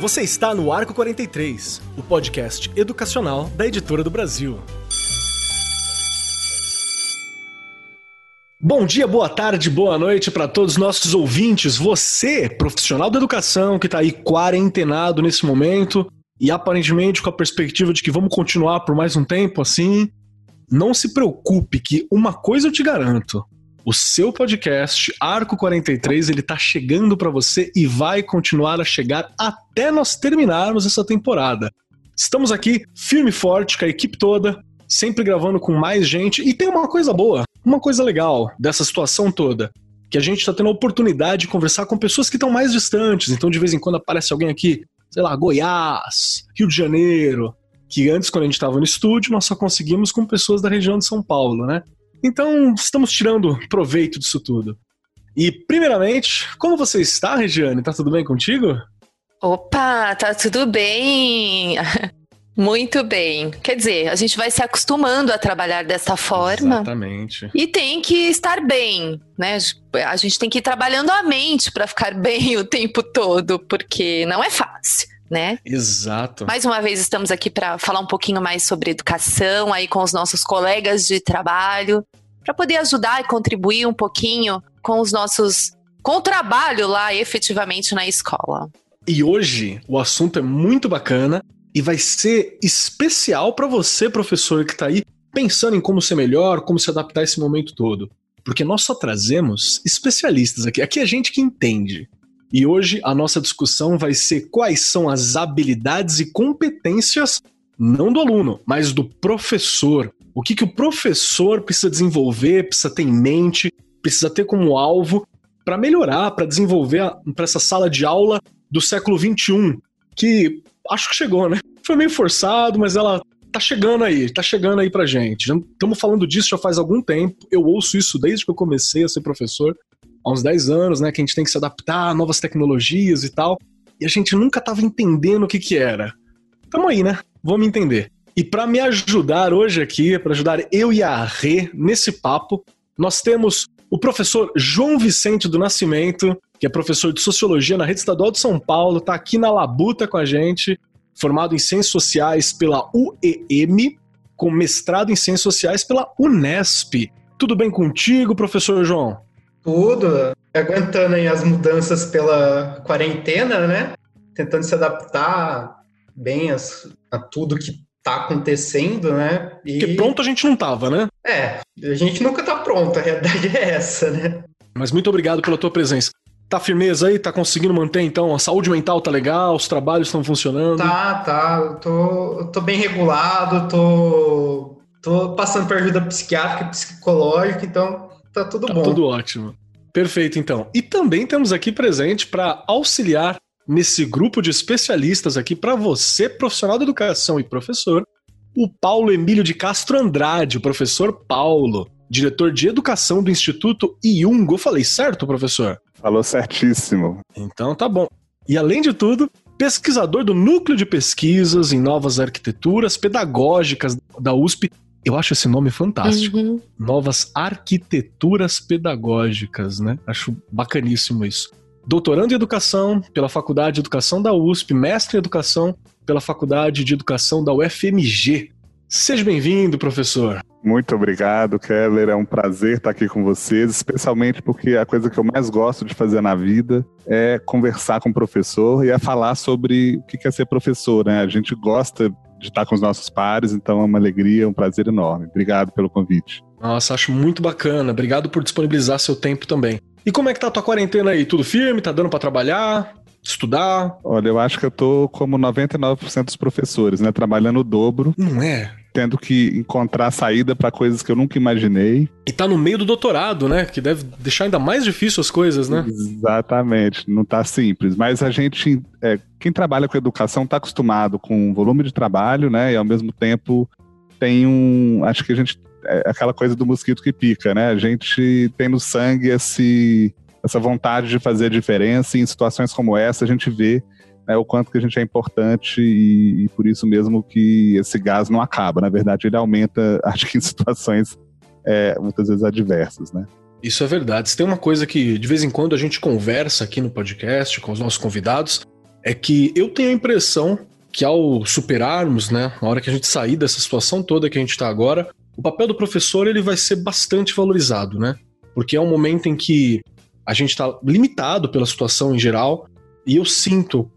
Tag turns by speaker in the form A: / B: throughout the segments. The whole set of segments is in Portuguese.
A: Você está no Arco 43, o podcast educacional da Editora do Brasil. Bom dia, boa tarde, boa noite para todos os nossos ouvintes. Você, profissional da educação que está aí quarentenado nesse momento e aparentemente com a perspectiva de que vamos continuar por mais um tempo assim, não se preocupe que uma coisa eu te garanto. O seu podcast Arco 43, ele tá chegando para você e vai continuar a chegar até nós terminarmos essa temporada. Estamos aqui firme e forte com a equipe toda, sempre gravando com mais gente e tem uma coisa boa. Uma coisa legal dessa situação toda, que a gente está tendo a oportunidade de conversar com pessoas que estão mais distantes. Então, de vez em quando aparece alguém aqui, sei lá, Goiás, Rio de Janeiro, que antes, quando a gente estava no estúdio, nós só conseguimos com pessoas da região de São Paulo, né? Então, estamos tirando proveito disso tudo. E, primeiramente, como você está, Regiane? Tá tudo bem contigo?
B: Opa, tá tudo bem. Muito bem. Quer dizer, a gente vai se acostumando a trabalhar dessa forma.
A: Exatamente.
B: E tem que estar bem, né? A gente tem que ir trabalhando a mente para ficar bem o tempo todo, porque não é fácil. Né?
A: Exato.
B: Mais uma vez estamos aqui para falar um pouquinho mais sobre educação aí com os nossos colegas de trabalho, para poder ajudar e contribuir um pouquinho com os nossos com o trabalho lá efetivamente na escola.
A: E hoje o assunto é muito bacana e vai ser especial para você, professor, que está aí pensando em como ser melhor, como se adaptar a esse momento todo. Porque nós só trazemos especialistas aqui. Aqui é gente que entende. E hoje a nossa discussão vai ser quais são as habilidades e competências, não do aluno, mas do professor. O que, que o professor precisa desenvolver, precisa ter em mente, precisa ter como alvo para melhorar, para desenvolver para essa sala de aula do século XXI, que acho que chegou, né? Foi meio forçado, mas ela tá chegando aí, tá chegando aí pra gente. Estamos falando disso já faz algum tempo. Eu ouço isso desde que eu comecei a ser professor, há uns 10 anos, né? Que a gente tem que se adaptar a novas tecnologias e tal. E a gente nunca tava entendendo o que que era. Tamo aí, né? Vamos entender. E para me ajudar hoje aqui, para ajudar eu e a Rê nesse papo, nós temos o professor João Vicente do Nascimento, que é professor de Sociologia na Rede Estadual de São Paulo, está aqui na Labuta com a gente, formado em Ciências Sociais pela UEM, com mestrado em Ciências Sociais pela Unesp. Tudo bem contigo, professor João?
C: Tudo. Aguentando aí as mudanças pela quarentena, né? Tentando se adaptar bem a, a tudo que tá acontecendo, né?
A: E... Porque pronto a gente não tava, né?
C: É, a gente nunca tá pronto, a realidade é essa, né?
A: Mas muito obrigado pela tua presença. Tá firmeza aí? Tá conseguindo manter, então? A saúde mental tá legal? Os trabalhos estão funcionando?
C: Tá, tá. Eu tô, eu tô bem regulado, tô, tô passando por ajuda psiquiátrica e psicológica, então tá tudo
A: tá
C: bom.
A: Tudo ótimo. Perfeito, então. E também temos aqui presente para auxiliar nesse grupo de especialistas aqui para você, profissional da educação e professor, o Paulo Emílio de Castro Andrade, o professor Paulo, diretor de educação do Instituto Iungo. Eu falei certo, professor?
D: Falou certíssimo.
A: Então tá bom. E além de tudo, pesquisador do Núcleo de Pesquisas em Novas Arquiteturas Pedagógicas da USP. Eu acho esse nome fantástico. Uhum. Novas Arquiteturas Pedagógicas, né? Acho bacaníssimo isso. Doutorando em Educação pela Faculdade de Educação da USP, mestre em Educação pela Faculdade de Educação da UFMG. Seja bem-vindo, professor.
D: Muito obrigado, Keller. É um prazer estar aqui com vocês, especialmente porque a coisa que eu mais gosto de fazer na vida é conversar com o professor e é falar sobre o que é ser professor, né? A gente gosta de estar com os nossos pares, então é uma alegria, um prazer enorme. Obrigado pelo convite.
A: Nossa, acho muito bacana. Obrigado por disponibilizar seu tempo também. E como é que tá a tua quarentena aí? Tudo firme? Tá dando para trabalhar? Estudar?
D: Olha, eu acho que eu tô como 99% dos professores, né? Trabalhando o dobro.
A: Não é?
D: Tendo que encontrar saída para coisas que eu nunca imaginei.
A: E tá no meio do doutorado, né? Que deve deixar ainda mais difícil as coisas, né?
D: Exatamente, não tá simples. Mas a gente, é, quem trabalha com educação tá acostumado com volume de trabalho, né? E ao mesmo tempo tem um. Acho que a gente. É aquela coisa do mosquito que pica, né? A gente tem no sangue esse, essa vontade de fazer a diferença e em situações como essa a gente vê né, o quanto que a gente é importante e, e, por isso mesmo que esse gás não acaba. Na verdade, ele aumenta, acho que em situações é, muitas vezes adversas, né?
A: Isso é verdade. Se tem uma coisa que de vez em quando a gente conversa aqui no podcast com os nossos convidados, é que eu tenho a impressão que ao superarmos, né, na hora que a gente sair dessa situação toda que a gente está agora, o papel do professor ele vai ser bastante valorizado, né? Porque é um momento em que a gente está limitado pela situação em geral e eu sinto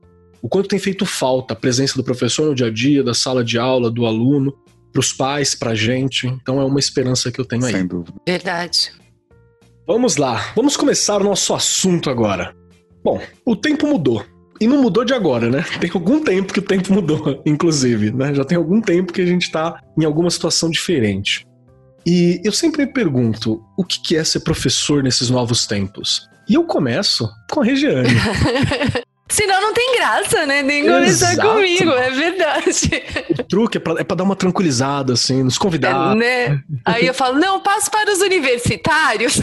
A: o quanto tem feito falta a presença do professor no dia a dia, da sala de aula, do aluno, para os pais, para a gente. Então é uma esperança que eu tenho aí.
D: Sem dúvida.
B: Verdade.
A: Vamos lá, vamos começar o nosso assunto agora. Bom, o tempo mudou. E não mudou de agora, né? Tem algum tempo que o tempo mudou, inclusive, né? Já tem algum tempo que a gente tá em alguma situação diferente. E eu sempre me pergunto, o que é ser professor nesses novos tempos? E eu começo com a Regiane.
B: Senão não tem graça, né? Nem começar
A: Exato.
B: comigo, é verdade.
A: o truque é pra, é pra dar uma tranquilizada, assim, nos convidar.
B: É, né? Aí eu falo, não, passo para os universitários.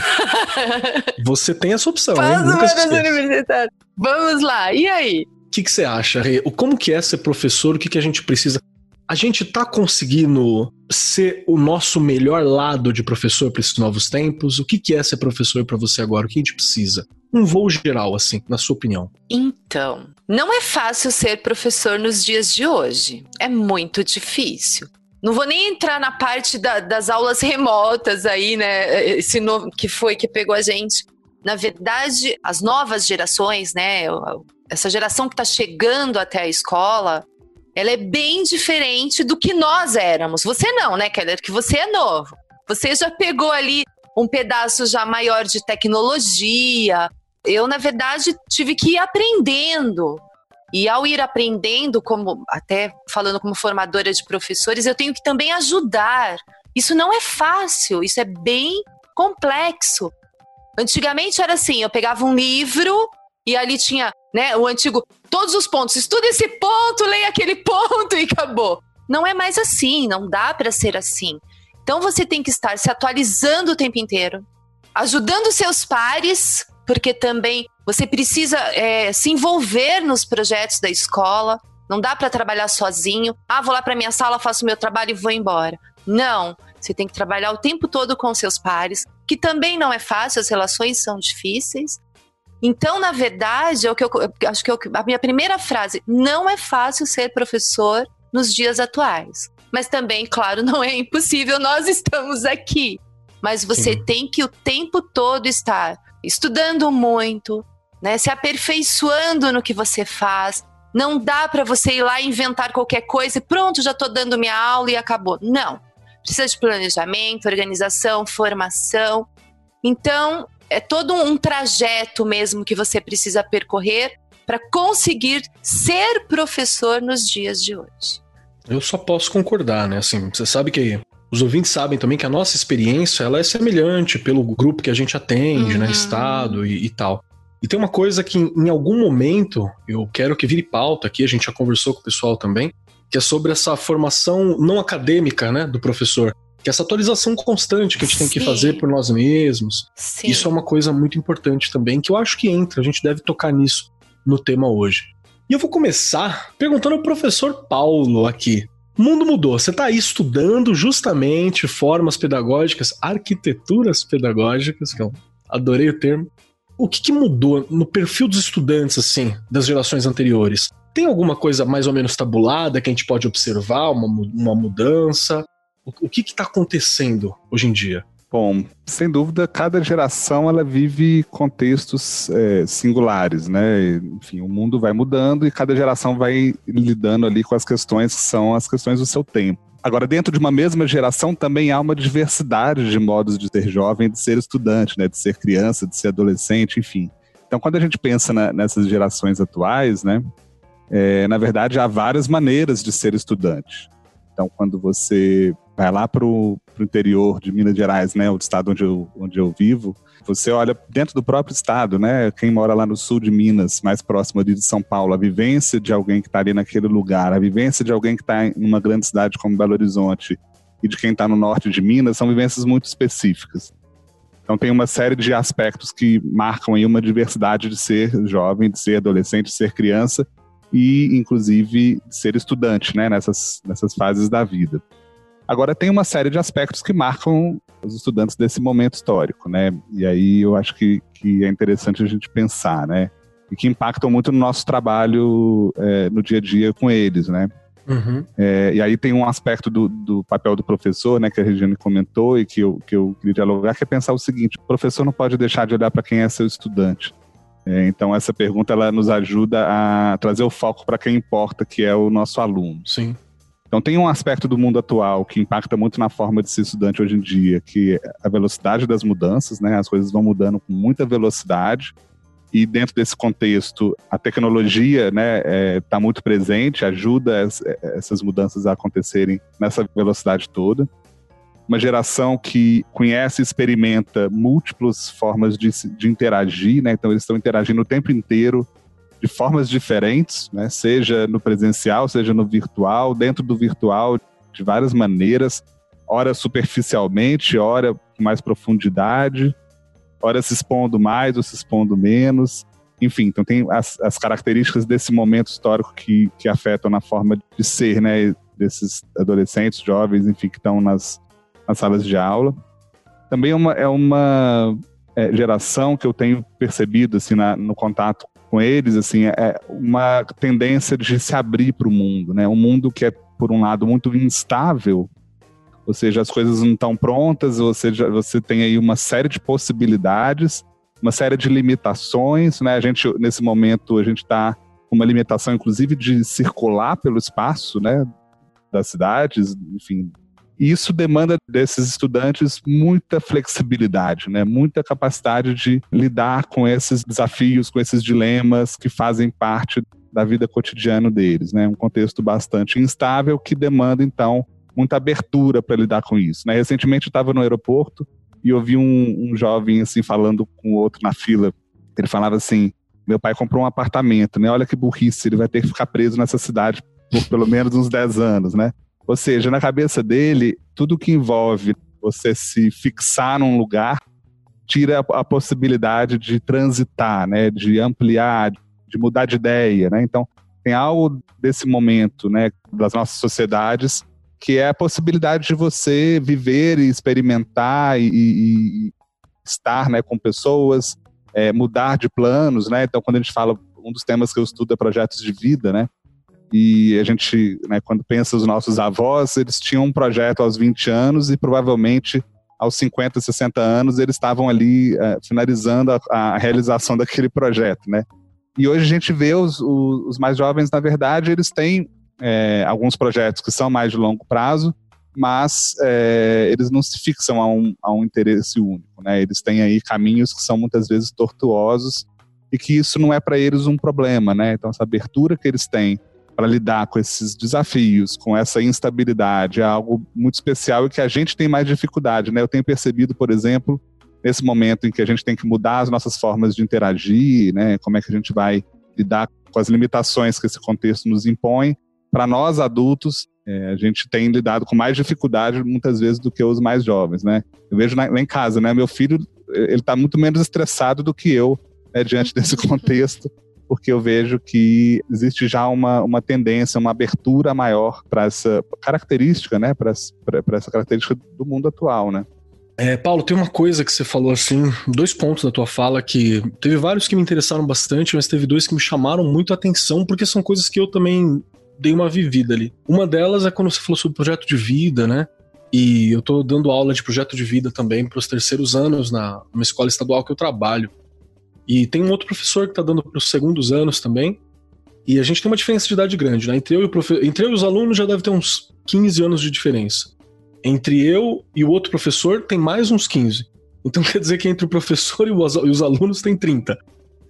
A: Você tem essa opção, hein?
B: passo
A: se
B: para os universitários. Vamos lá, e aí?
A: O que, que você acha, Rê? Como que é ser professor? O que, que a gente precisa? A gente tá conseguindo ser o nosso melhor lado de professor para esses novos tempos? O que, que é ser professor para você agora? O que a gente precisa? Um voo geral, assim, na sua opinião.
B: Então, não é fácil ser professor nos dias de hoje. É muito difícil. Não vou nem entrar na parte da- das aulas remotas aí, né? Esse novo que foi que pegou a gente. Na verdade, as novas gerações, né? Essa geração que está chegando até a escola, ela é bem diferente do que nós éramos. Você não, né, Keller? Que você é novo. Você já pegou ali um pedaço já maior de tecnologia, eu, na verdade, tive que ir aprendendo. E ao ir aprendendo, como até falando como formadora de professores, eu tenho que também ajudar. Isso não é fácil, isso é bem complexo. Antigamente era assim, eu pegava um livro e ali tinha, né, o antigo todos os pontos, estuda esse ponto, leia aquele ponto e acabou. Não é mais assim, não dá para ser assim. Então você tem que estar se atualizando o tempo inteiro, ajudando seus pares, porque também você precisa é, se envolver nos projetos da escola. Não dá para trabalhar sozinho. Ah, vou lá para minha sala, faço meu trabalho e vou embora. Não, você tem que trabalhar o tempo todo com seus pares, que também não é fácil, as relações são difíceis. Então, na verdade, é o que eu, acho que eu, a minha primeira frase, não é fácil ser professor nos dias atuais. Mas também, claro, não é impossível, nós estamos aqui. Mas você
A: Sim.
B: tem que o tempo todo estar estudando muito, né, se aperfeiçoando no que você faz. Não dá para você ir lá inventar qualquer coisa e pronto, já estou dando minha aula e acabou. Não. Precisa de planejamento, organização, formação. Então, é todo um trajeto mesmo que você precisa percorrer para conseguir ser professor nos dias de hoje.
A: Eu só posso concordar, né? Assim, você sabe que os ouvintes sabem também que a nossa experiência ela é semelhante pelo grupo que a gente atende, né?
B: Uhum.
A: Estado e, e tal. E tem uma coisa que em algum momento eu quero que vire pauta aqui, a gente já conversou com o pessoal também, que é sobre essa formação não acadêmica, né, do professor. Que é essa atualização constante que a gente tem que fazer por nós mesmos.
B: Sim.
A: Isso é uma coisa muito importante também, que eu acho que entra, a gente deve tocar nisso no tema hoje. E eu vou começar perguntando ao professor Paulo aqui. O mundo mudou, você está aí estudando justamente formas pedagógicas, arquiteturas pedagógicas, que eu adorei o termo. O que, que mudou no perfil dos estudantes, assim, das gerações anteriores? Tem alguma coisa mais ou menos tabulada que a gente pode observar, uma, uma mudança? O, o que está acontecendo hoje em dia?
D: Bom, sem dúvida, cada geração ela vive contextos é, singulares, né? Enfim, o mundo vai mudando e cada geração vai lidando ali com as questões que são as questões do seu tempo. Agora, dentro de uma mesma geração também há uma diversidade de modos de ser jovem, de ser estudante, né? De ser criança, de ser adolescente, enfim. Então, quando a gente pensa na- nessas gerações atuais, né? é, na verdade, há várias maneiras de ser estudante. Então, quando você vai lá para o interior de Minas Gerais, né, o estado onde eu, onde eu vivo, você olha dentro do próprio estado, né, quem mora lá no sul de Minas, mais próximo ali de São Paulo, a vivência de alguém que está ali naquele lugar, a vivência de alguém que está em uma grande cidade como Belo Horizonte e de quem está no norte de Minas, são vivências muito específicas. Então tem uma série de aspectos que marcam aí uma diversidade de ser jovem, de ser adolescente, de ser criança e, inclusive, de ser estudante, né, nessas, nessas fases da vida. Agora, tem uma série de aspectos que marcam os estudantes desse momento histórico, né? E aí eu acho que, que é interessante a gente pensar, né? E que impactam muito no nosso trabalho é, no dia a dia com eles, né? Uhum. É, e aí tem um aspecto do, do, papel do professor, né, que a Regiane comentou e que eu, que eu queria dialogar, que é pensar o seguinte: o professor não pode deixar de olhar para quem é seu estudante. É, então essa pergunta ela nos ajuda a trazer o foco para quem importa, que é o nosso aluno.
A: Sim.
D: Então tem um aspecto do mundo atual que impacta muito na forma de ser estudante hoje em dia, que é a velocidade das mudanças, né? As coisas vão mudando com muita velocidade e dentro desse contexto a tecnologia, né, está é, tá muito presente, ajuda as, é, essas mudanças a acontecerem nessa velocidade toda. Uma geração que conhece e experimenta múltiplas formas de, de interagir, né? Então eles estão interagindo o tempo inteiro de formas diferentes, né? seja no presencial, seja no virtual, dentro do virtual, de várias maneiras, ora superficialmente, ora com mais profundidade, ora se expondo mais ou se expondo menos. Enfim, então tem as, as características desse momento histórico que, que afetam na forma de ser, né, desses adolescentes, jovens, enfim, que estão nas, nas salas de aula. Também é uma, é uma é, geração que eu tenho percebido, assim, na, no contato com eles, assim, é uma tendência de se abrir para o mundo, né? Um mundo que é, por um lado, muito instável, ou seja, as coisas não estão prontas, ou seja, você tem aí uma série de possibilidades, uma série de limitações, né? A gente, nesse momento, a gente está com uma limitação, inclusive, de circular pelo espaço, né? Das cidades, enfim, e isso demanda desses estudantes muita flexibilidade, né? muita capacidade de lidar com esses desafios, com esses dilemas que fazem parte da vida cotidiana deles. Né? Um contexto bastante instável que demanda, então, muita abertura para lidar com isso. Né? Recentemente eu estava no aeroporto e ouvi um, um jovem assim falando com outro na fila. Ele falava assim: meu pai comprou um apartamento, né? Olha que burrice, ele vai ter que ficar preso nessa cidade por pelo menos uns 10 anos, né? Ou seja, na cabeça dele, tudo que envolve você se fixar num lugar tira a, possibilidade de transitar, né, de ampliar, de mudar de ideia, né? Então, tem algo desse momento, né, das nossas sociedades que é a possibilidade de você viver e experimentar e, e estar, né, com pessoas, é, mudar de planos, né? Então, quando a gente fala um dos temas que eu estudo é projetos de vida, né? E a gente, né, quando pensa os nossos avós, eles tinham um projeto aos 20 anos e provavelmente aos 50, 60 anos eles estavam ali uh, finalizando a, a, realização daquele projeto, né? E hoje a gente vê os, os, os mais jovens, na verdade, eles têm é, alguns projetos que são mais de longo prazo, mas é, eles não se fixam a um, a um interesse único, né? Eles têm aí caminhos que são muitas vezes tortuosos e que isso não é para eles um problema, né? Então essa abertura que eles têm para lidar com esses desafios, com essa instabilidade, é algo muito especial e que a gente tem mais dificuldade, né? Eu tenho percebido, por exemplo, nesse momento em que a gente tem que mudar as nossas formas de interagir, né? Como é que a gente vai lidar com as limitações que esse contexto nos impõe. Para nós adultos, é, a gente tem lidado com mais dificuldade muitas vezes do que os mais jovens, né? Eu vejo na, lá em casa, né? Meu filho, ele está muito menos estressado do que eu né, diante desse contexto porque eu vejo que existe já uma, uma tendência, uma abertura maior para essa característica, né? Para essa característica do mundo atual, né?
A: É, Paulo, tem uma coisa que você falou assim, dois pontos da tua fala que teve vários que me interessaram bastante, mas teve dois que me chamaram muito a atenção, porque são coisas que eu também dei uma vivida ali. Uma delas é quando você falou sobre projeto de vida, né? E eu tô dando aula de projeto de vida também para os terceiros anos na numa escola estadual que eu trabalho. E tem um outro professor que está dando para os segundos anos também. E a gente tem uma diferença de idade grande, né? Entre eu, e profe... Entre eu e os alunos já deve ter uns 15 anos de diferença. Entre eu e o outro professor tem mais uns 15. Então quer dizer que entre o professor e os alunos tem 30.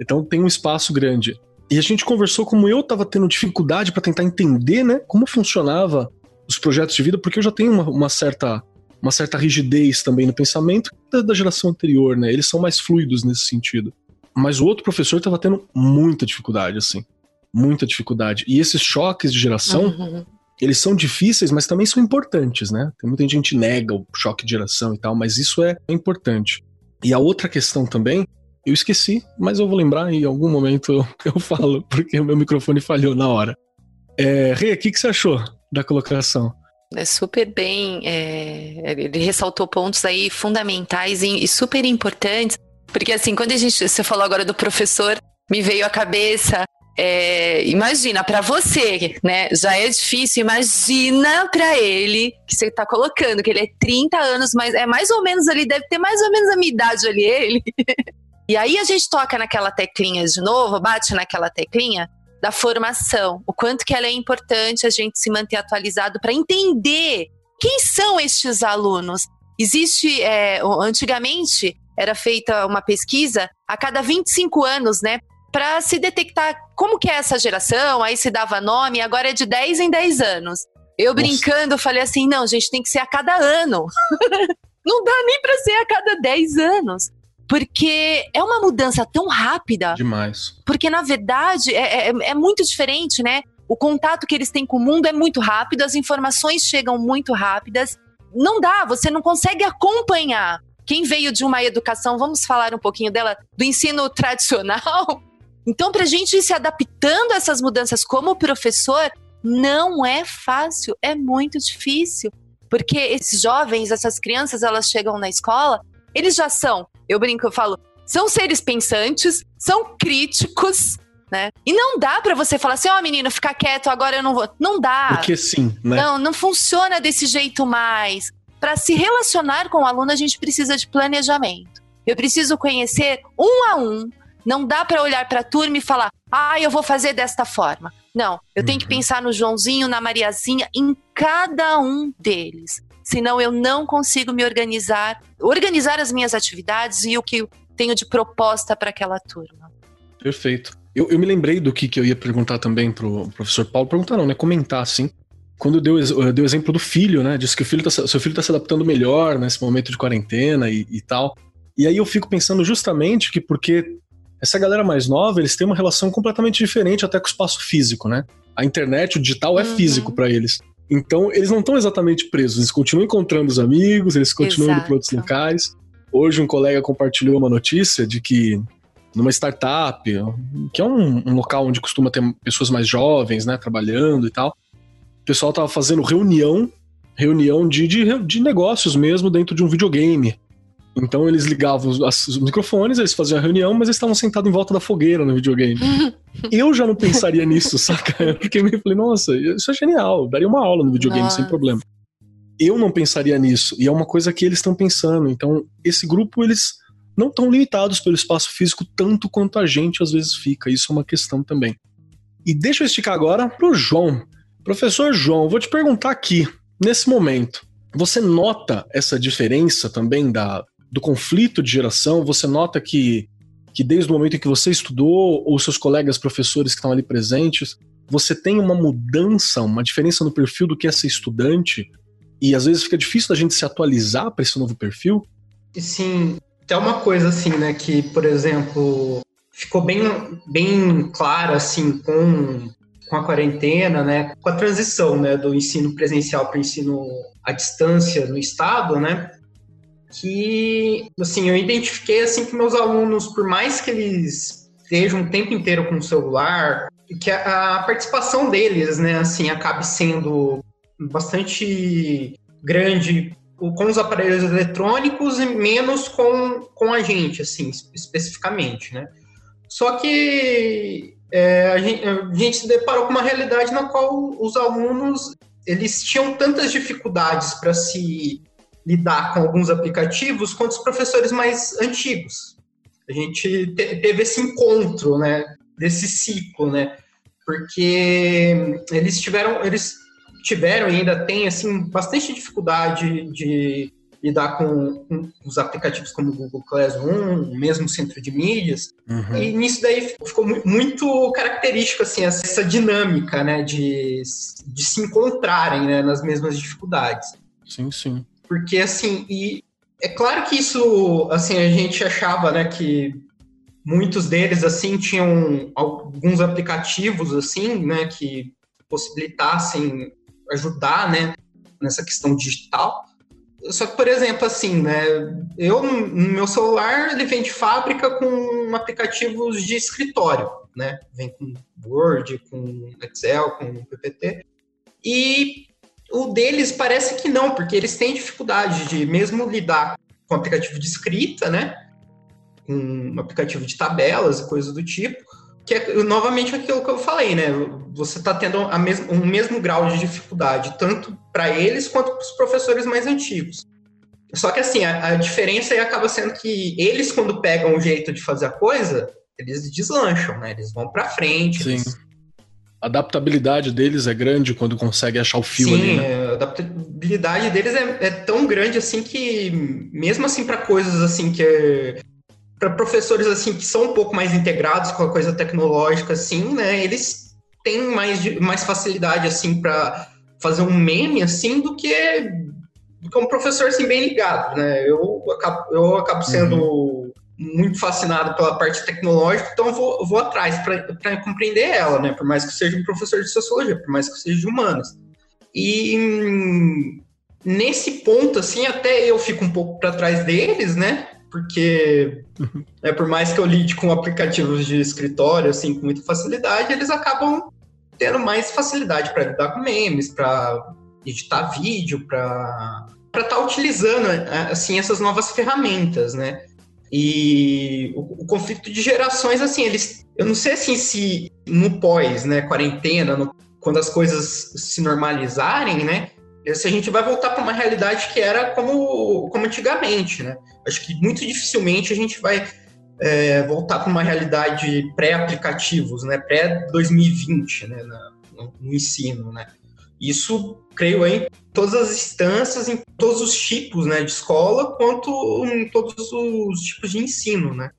A: Então tem um espaço grande. E a gente conversou como eu estava tendo dificuldade para tentar entender, né, como funcionava os projetos de vida, porque eu já tenho uma, uma certa uma certa rigidez também no pensamento da, da, geração anterior, né? Eles são mais fluidos nesse sentido. Mas o outro professor estava tendo muita dificuldade, assim. Muita dificuldade. E esses choques de geração, uhum. eles são difíceis, mas também são importantes, né? Tem muita gente que nega o choque de geração e tal, mas isso é importante. E a outra questão também, eu esqueci, mas eu vou lembrar e em algum momento eu, eu falo, porque o meu microfone falhou na hora. É, Rê, o que, que você achou da colocação?
B: É super bem. É, ele ressaltou pontos aí fundamentais e, e, super importantes. Porque, assim, quando a gente. Você falou agora do professor, me veio à cabeça. É, imagina, para você, né? Já é difícil. Imagina para ele que você tá colocando, que ele é 30 anos, mas é mais ou menos ali, deve ter mais ou menos a minha idade ali, ele. e aí a gente toca naquela teclinha de novo, bate naquela teclinha da formação, o quanto que ela é importante a gente se manter atualizado para entender quem são estes alunos. Existe, é, antigamente, era feita uma pesquisa a cada 25 anos, né? Para se detectar como que é essa geração, aí se dava nome, agora é de 10 em 10 anos. Eu Nossa. brincando, falei assim: não, gente, tem que ser a cada ano. não dá nem para ser a cada 10 anos. Porque é uma mudança tão rápida.
A: Demais.
B: Porque, na verdade, é, é, é muito diferente, né? O contato que eles têm com o mundo é muito rápido, as informações chegam muito rápidas. Não dá, você não consegue acompanhar. Quem veio de uma educação, vamos falar um pouquinho dela, do ensino tradicional. Então, para a gente ir se adaptando a essas mudanças como professor, não é fácil, é muito difícil. Porque esses jovens, essas crianças, elas chegam na escola, eles já são eu brinco, eu falo, são seres pensantes, são críticos, né? E não dá para você falar assim, ó, oh, menino, fica quieto, agora eu não vou. Não dá.
A: Porque sim, né?
B: Não, não funciona desse jeito mais. Para se relacionar com o aluno, a gente precisa de planejamento. Eu preciso conhecer um a um. Não dá para olhar para a turma e falar, ah, eu vou fazer desta forma. Não, eu uhum. tenho que uhum. pensar no Joãozinho, na Mariazinha, em cada um deles senão eu não consigo me organizar, organizar as minhas atividades e o que eu tenho de proposta para aquela turma.
A: Perfeito. Eu, eu, me lembrei do que, que eu ia perguntar também pro professor Paulo, perguntar não, né, comentar assim. Quando deu, deu o exemplo do filho, né, disse que o filho tá, seu filho está se adaptando melhor nesse momento de quarentena e, e tal. E aí eu fico pensando justamente que porque essa galera mais nova, eles têm uma relação completamente diferente até com o espaço físico, né? A internet, o digital é uhum. físico para eles. Então, eles não estão exatamente presos, eles continuam encontrando os amigos, eles continuam Exato. indo para outros locais. Hoje, um colega compartilhou uma notícia de que numa startup, que é um, um local onde costuma ter pessoas mais jovens, né, trabalhando e tal, pessoal estava fazendo reunião, reunião de, de, de negócios mesmo dentro de um videogame. Então eles ligavam os, os, microfones, eles faziam a reunião, mas eles estavam sentados em volta da fogueira no videogame. eu já não pensaria nisso, saca? Eu fiquei meio falei, nossa, isso é genial, daria uma aula no videogame nossa. sem problema. Eu não pensaria nisso, e é uma coisa que eles estão pensando. Então, esse grupo, eles não estão limitados pelo espaço físico tanto quanto a gente às vezes fica. Isso é uma questão também. E deixa eu esticar agora pro João. Professor João, vou te perguntar aqui, nesse momento, você nota essa diferença também da, do conflito de geração, você nota que, que desde o momento em que você estudou, ou seus colegas professores que estão ali presentes, você tem uma mudança, uma diferença no perfil do que é ser estudante, e às vezes fica difícil da gente se atualizar para esse novo perfil?
C: Sim, tem uma coisa assim, né, que, por exemplo, ficou bem, bem claro, assim, com, com a quarentena, né, com a transição, né, do ensino presencial para o ensino à distância no estado, né, que, assim, eu identifiquei, assim, que meus alunos, por mais que eles estejam o tempo inteiro com o celular, que a, a participação deles, né, assim, acabe sendo bastante grande com os aparelhos eletrônicos e menos com, com a gente, assim, especificamente, né? Só que é, a, gente, a, gente, se deparou com uma realidade na qual os alunos eles tinham tantas dificuldades para se lidar com alguns aplicativos quanto os professores mais antigos. A gente te, teve esse encontro, né, desse ciclo, né, porque eles tiveram, eles tiveram e ainda têm assim bastante dificuldade de lidar com, com, os aplicativos como o Google Classroom, mesmo centro de mídias, uhum. e nisso daí ficou muito característico assim essa dinâmica, né, de, de se encontrarem né, nas mesmas dificuldades.
A: Sim, sim.
C: Porque, assim, e é claro que isso, assim, a gente achava, né, que muitos deles, assim, tinham alguns aplicativos, assim, né, que possibilitassem ajudar, né, nessa questão digital. Só que, por exemplo, assim, né, eu, no meu celular, ele vem de fábrica com aplicativos de escritório, né, vem com Word, com Excel, com PPT, e O deles parece que não, porque eles têm dificuldade de mesmo lidar com aplicativo de escrita, né? Com um aplicativo de tabelas e coisas do tipo, que é novamente aquilo que eu falei, né? Você está tendo a mes um mesmo grau de dificuldade, tanto para eles quanto para os professores mais antigos. Só que assim, a, a, diferença aí acaba sendo que eles, quando pegam o jeito de fazer a coisa, eles deslancham, né? Eles vão para frente.
A: Sim.
C: Eles...
A: A adaptabilidade deles é grande quando consegue achar o fio
C: Sim,
A: ali. Né?
C: A adaptabilidade deles é, é, tão grande assim que, mesmo assim, para coisas assim que. É, para professores assim que são um pouco mais integrados com a coisa tecnológica, assim, né? Eles têm mais, mais facilidade assim para fazer um meme assim do que do que um professor assim bem ligado, né? Eu acabo, eu acabo sendo uhum. muito fascinado pela parte tecnológica, então eu vou, vou atrás para compreender ela, né? Por mais que eu seja um professor de sociologia, por mais que eu seja de humanas. E hum, nesse ponto, assim, até eu fico um pouco para trás deles, né? Porque uhum. é, por mais que eu lide com aplicativos de escritório, assim, com muita facilidade, eles acabam tendo mais facilidade para lidar com memes, para editar vídeo, para para estar tá utilizando assim essas novas ferramentas, né? E o, o, conflito de gerações, assim, eles, eu não sei assim se no pós, né, quarentena, no, quando as coisas se normalizarem, né, se a gente vai voltar para uma realidade que era como, como antigamente, né? Acho que muito dificilmente a gente vai é, voltar para uma realidade pré-aplicativos, né, pré-2020, né, no, no ensino, né? Isso, creio, em todas as instâncias, em todos os tipos né, de escola, quanto em todos os tipos de ensino, né?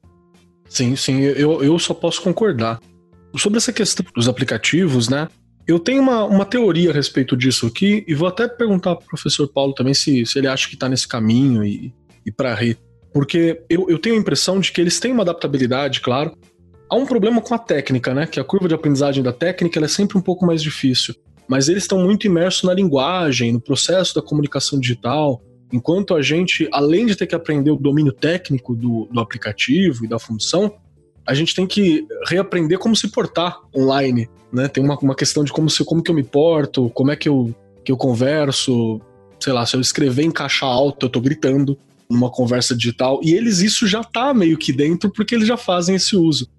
A: Sim, sim, eu, eu só posso concordar. Sobre essa questão dos aplicativos, né? Eu tenho uma, uma teoria a respeito disso aqui e vou até perguntar para o professor Paulo também se, se ele acha que está nesse caminho e, e para rir. Porque eu, eu tenho a impressão de que eles têm uma adaptabilidade, claro. Há um problema com a técnica, né? Que a curva de aprendizagem da técnica é sempre um pouco mais difícil mas eles estão muito imersos na linguagem, no processo da comunicação digital, enquanto a gente, além de ter que aprender o domínio técnico do, do aplicativo e da função, a gente tem que reaprender como se portar online, né? Tem uma, uma questão de como, se, como que eu me porto, como é que eu, que eu converso, sei lá, se eu escrever em caixa alta, eu tô gritando numa conversa digital, e eles isso já tá meio que dentro porque eles já fazem esse uso.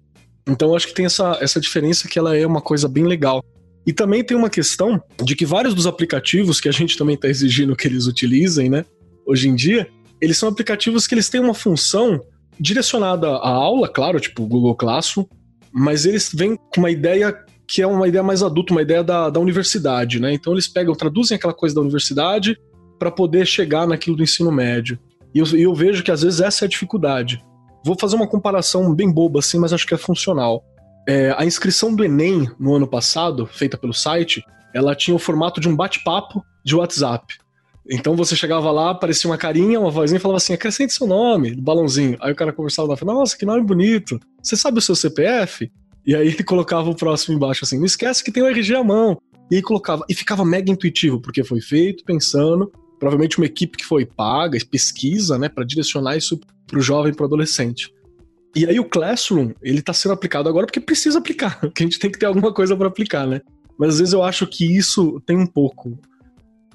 A: Então acho que tem essa, essa diferença que ela é uma coisa bem legal. E também tem uma questão de que vários dos aplicativos que a gente também está exigindo que eles utilizem, né, hoje em dia, eles são aplicativos que eles têm uma função direcionada à aula, claro, tipo Google Classroom, mas eles vêm com uma ideia que é uma ideia mais adulta, uma ideia da, da universidade, né? Então eles pegam, traduzem aquela coisa da universidade para poder chegar naquilo do ensino médio. E eu, eu vejo que às vezes essa é a dificuldade. Vou fazer uma comparação bem boba assim, mas acho que é funcional. É, a inscrição do Enem no ano passado, feita pelo site, ela tinha o formato de um bate-papo de WhatsApp. Então você chegava lá, aparecia uma carinha, uma vozinha falava assim: acrescente seu nome, balãozinho. Aí o cara conversava lá, nossa, que nome bonito. Você sabe o seu CPF? E aí ele colocava o próximo embaixo assim: não esquece que tem o RG à mão. E aí colocava, e ficava mega intuitivo, porque foi feito pensando, provavelmente uma equipe que foi paga, pesquisa, né, para direcionar isso para o jovem, para o adolescente. E aí o Classroom, ele tá sendo aplicado agora porque precisa aplicar, porque a gente tem que ter alguma coisa para aplicar, né? Mas às vezes eu acho que isso tem um pouco.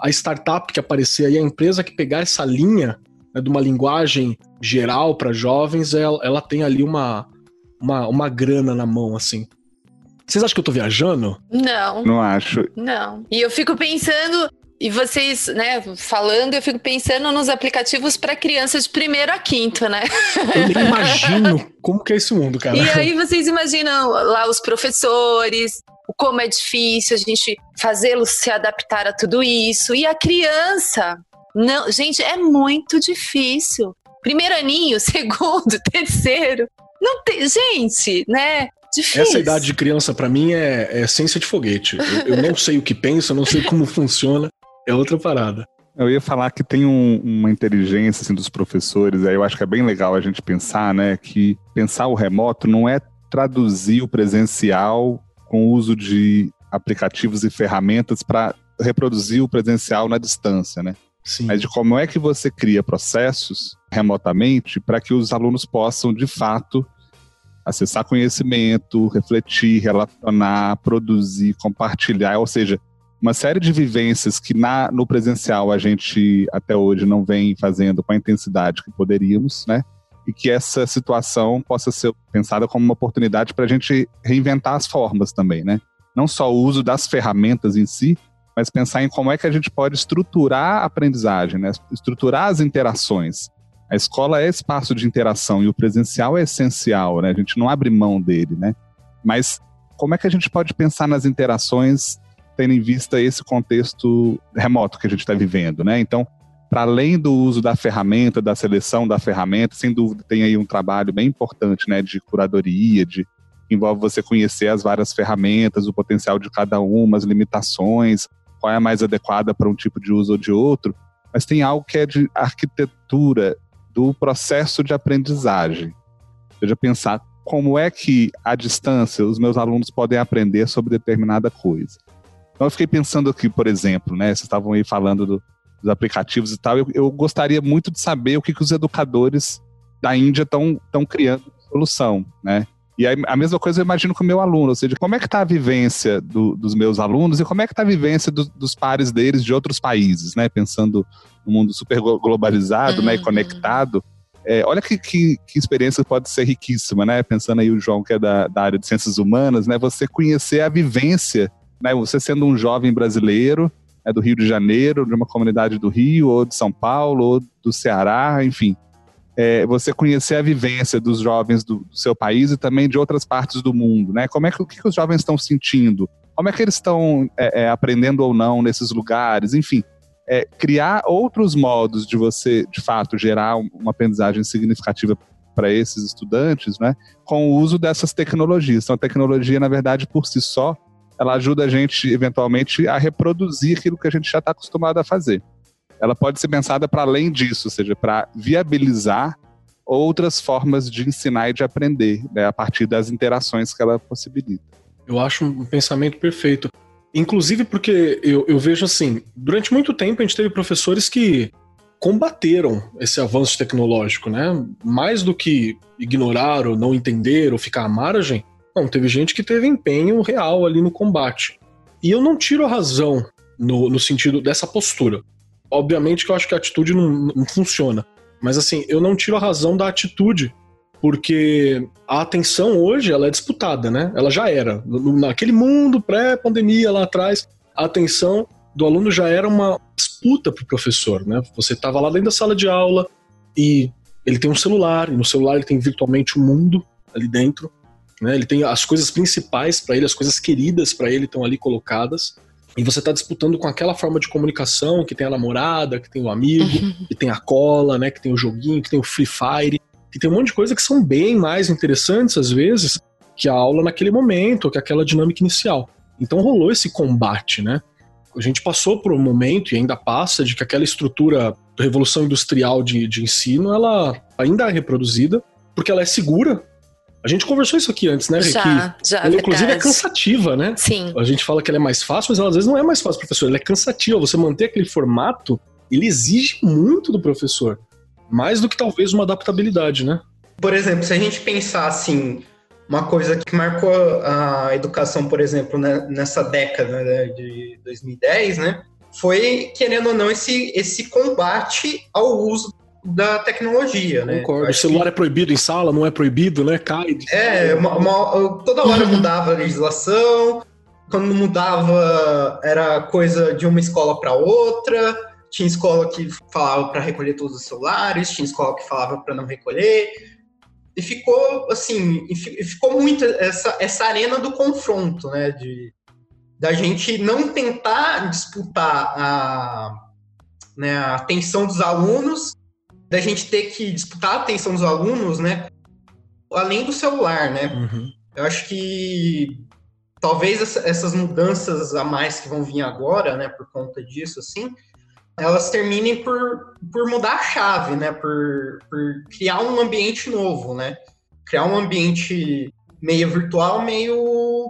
A: A startup que aparecer aí, a empresa que pegar essa linha né, de uma linguagem geral para jovens, ela, ela tem ali uma, uma, uma grana na mão, assim. Vocês acham que eu tô viajando?
B: Não.
D: Não acho.
B: Não. E eu fico pensando, e vocês, né, falando, eu fico pensando nos aplicativos para crianças de primeiro a quinto, né?
A: Eu nem imagino como que é esse mundo, cara.
B: E aí vocês imaginam lá os professores, como é difícil a gente fazê-los se adaptar a tudo isso. E a criança, não, gente, é muito difícil. Primeiro aninho, segundo, terceiro. Não tem, gente, né? Difícil.
A: Essa idade de criança, para mim, é, é ciência de foguete. Eu, eu, não sei o que penso, eu não sei como funciona é outra parada.
D: Eu ia falar que tem um, uma inteligência assim, dos professores, aí eu acho que é bem legal a gente pensar, né, que pensar o remoto não é traduzir o presencial com o uso de aplicativos e ferramentas para reproduzir o presencial na distância, né?
A: Sim.
D: Mas de como é que você cria processos remotamente para que os alunos possam, de fato, acessar conhecimento, refletir, relacionar, produzir, compartilhar, ou seja, uma série de vivências que na, no presencial a gente até hoje não vem fazendo com a intensidade que poderíamos, né? E que essa situação possa ser pensada como uma oportunidade para a gente reinventar as formas também, né? Não só o uso das ferramentas em si, mas pensar em como é que a gente pode estruturar a aprendizagem, né? estruturar as interações. A escola é espaço de interação e o presencial é essencial, né? A gente não abre mão dele, né? Mas como é que a gente pode pensar nas interações tendo em vista esse contexto remoto que a gente está vivendo, né? Então, para além do uso da ferramenta, da seleção da ferramenta, sem dúvida tem aí um trabalho bem importante, né, de curadoria, de envolve você conhecer as várias ferramentas, o potencial de cada uma, as limitações, qual é a mais adequada para um tipo de uso ou de outro, mas tem algo que é de arquitetura do processo de aprendizagem. Seja, pensar como é que, à distância, os meus alunos podem aprender sobre determinada coisa. Então, eu fiquei pensando aqui, por exemplo, né, vocês estavam aí falando do, dos aplicativos e tal, eu, eu, gostaria muito de saber o que, que os educadores da Índia estão criando solução, né? E aí, a mesma coisa eu imagino com o meu aluno, ou seja, como é que está a vivência do, dos meus alunos e como é que está a vivência do, dos pares deles de outros países, né? Pensando no mundo super globalizado, uhum. né, e uhum. conectado. É, olha que, que, que, experiência pode ser riquíssima, né? Pensando aí o João, que é da, da área de ciências humanas, né? Você conhecer a vivência, né? Você sendo um jovem brasileiro, né, do Rio de Janeiro, de uma comunidade do Rio, ou de São Paulo, ou do Ceará, enfim. É, você conhecer a vivência dos jovens do, do, seu país e também de outras partes do mundo, né? Como é que, o que os jovens estão sentindo? Como é que eles estão é, é, aprendendo ou não nesses lugares? Enfim, é, criar outros modos de você, de fato, gerar uma aprendizagem significativa para esses estudantes, né, com o uso dessas tecnologias. Então, a tecnologia, na verdade, por si só, ela ajuda a gente, eventualmente, a reproduzir aquilo que a gente já está acostumado a fazer. Ela pode ser pensada para além disso, ou seja, para viabilizar outras formas de ensinar e de aprender, né, a partir das interações que ela possibilita.
A: Eu acho um pensamento perfeito. Inclusive porque eu, eu vejo assim, durante muito tempo a gente teve professores que combateram esse avanço tecnológico, né? Mais do que ignorar ou não entender ou ficar à margem, não, teve gente que teve empenho real ali no combate. E eu não tiro a razão no, no sentido dessa postura. Obviamente que eu acho que a atitude não, não funciona. Mas assim, eu não tiro a razão da atitude porque a atenção hoje ela é disputada, né? Ela já era. Naquele mundo pré-pandemia lá atrás, a atenção do aluno já era uma disputa para o professor, né? Você estava lá dentro da sala de aula e ele tem um celular, e no celular ele tem virtualmente o um mundo ali dentro, né? Ele tem as coisas principais para ele, as coisas queridas para ele estão ali colocadas. E você está disputando com aquela forma de comunicação que tem a namorada, que tem o amigo, que tem a cola, né? Que tem o joguinho, que tem o Free Fire que tem um monte de coisa que são bem mais interessantes, às vezes, que a aula naquele momento, que aquela dinâmica inicial. Então rolou esse combate, né? A gente passou por um momento, e ainda passa, de que aquela estrutura da revolução industrial de, de ensino, ela ainda é reproduzida, porque ela é segura, a gente conversou isso aqui antes, né, Ricky?
B: Já, já.
A: Ela, inclusive, é cansativa, né?
B: Sim.
A: A gente fala que ela é mais fácil, mas ela às vezes não é mais fácil, professor. Ela é cansativa. Você manter aquele formato, ele exige muito do professor. Mais do que talvez uma adaptabilidade, né?
C: Por exemplo, se a gente pensar assim, uma coisa que marcou a educação, por exemplo, né, nessa década né, de 2010, né, foi, querendo ou não, esse, esse combate ao uso da tecnologia, né?
A: Concordo. O celular que... é proibido em sala, não é proibido, né? Cai.
C: É, uma, uma, toda hora mudava a legislação, quando mudava era coisa de uma escola para outra, tinha escola que falava para recolher todos os celulares, tinha escola que falava para não recolher. E ficou assim, e ficou muito essa, essa arena do confronto, né? De, da gente não tentar disputar a, né, a atenção dos alunos, da gente ter que disputar a atenção dos alunos, né? Além do celular, né? Uhum. Eu acho que talvez essas mudanças a mais que vão vir agora, né, por conta disso, assim, elas terminem por, por mudar a chave, né? Por, por criar um ambiente novo, né? Criar um ambiente meio virtual, meio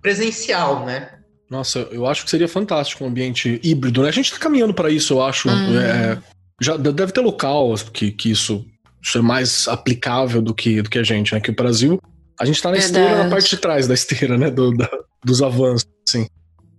C: presencial, né?
A: Nossa, eu acho que seria fantástico um ambiente híbrido, né? A gente tá caminhando para isso, eu acho. Uhum. É, já deve ter local que, que isso, isso é mais aplicável do que, do que a gente, né? Que o Brasil, a gente tá na Verdade. esteira, na parte de trás da esteira, né? Do, da, dos avanços, assim.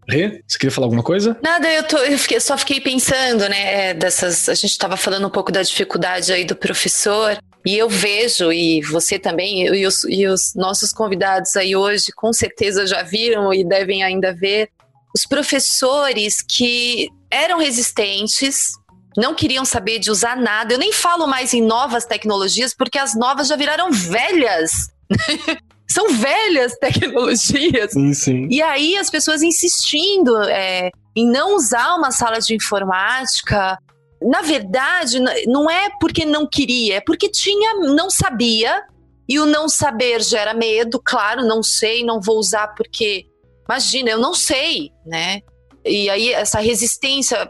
A: Rê, você queria falar alguma coisa?
B: Nada, eu, tô, eu fiquei, só fiquei pensando, né, dessas. A gente estava falando um pouco da dificuldade aí do professor. E eu vejo, e você também, e os, e os nossos convidados aí hoje com certeza já viram e devem ainda ver, os professores que eram resistentes, não queriam saber de usar nada. Eu nem falo mais em novas tecnologias, porque as novas já viraram velhas. São velhas tecnologias.
A: Sim, sim.
B: E aí as pessoas insistindo é, em não usar uma sala de informática. Na verdade, não é porque não queria, é porque tinha, não sabia. E o não saber gera medo, claro, não sei, não vou usar porque. Imagina, eu não sei, né? E aí essa resistência,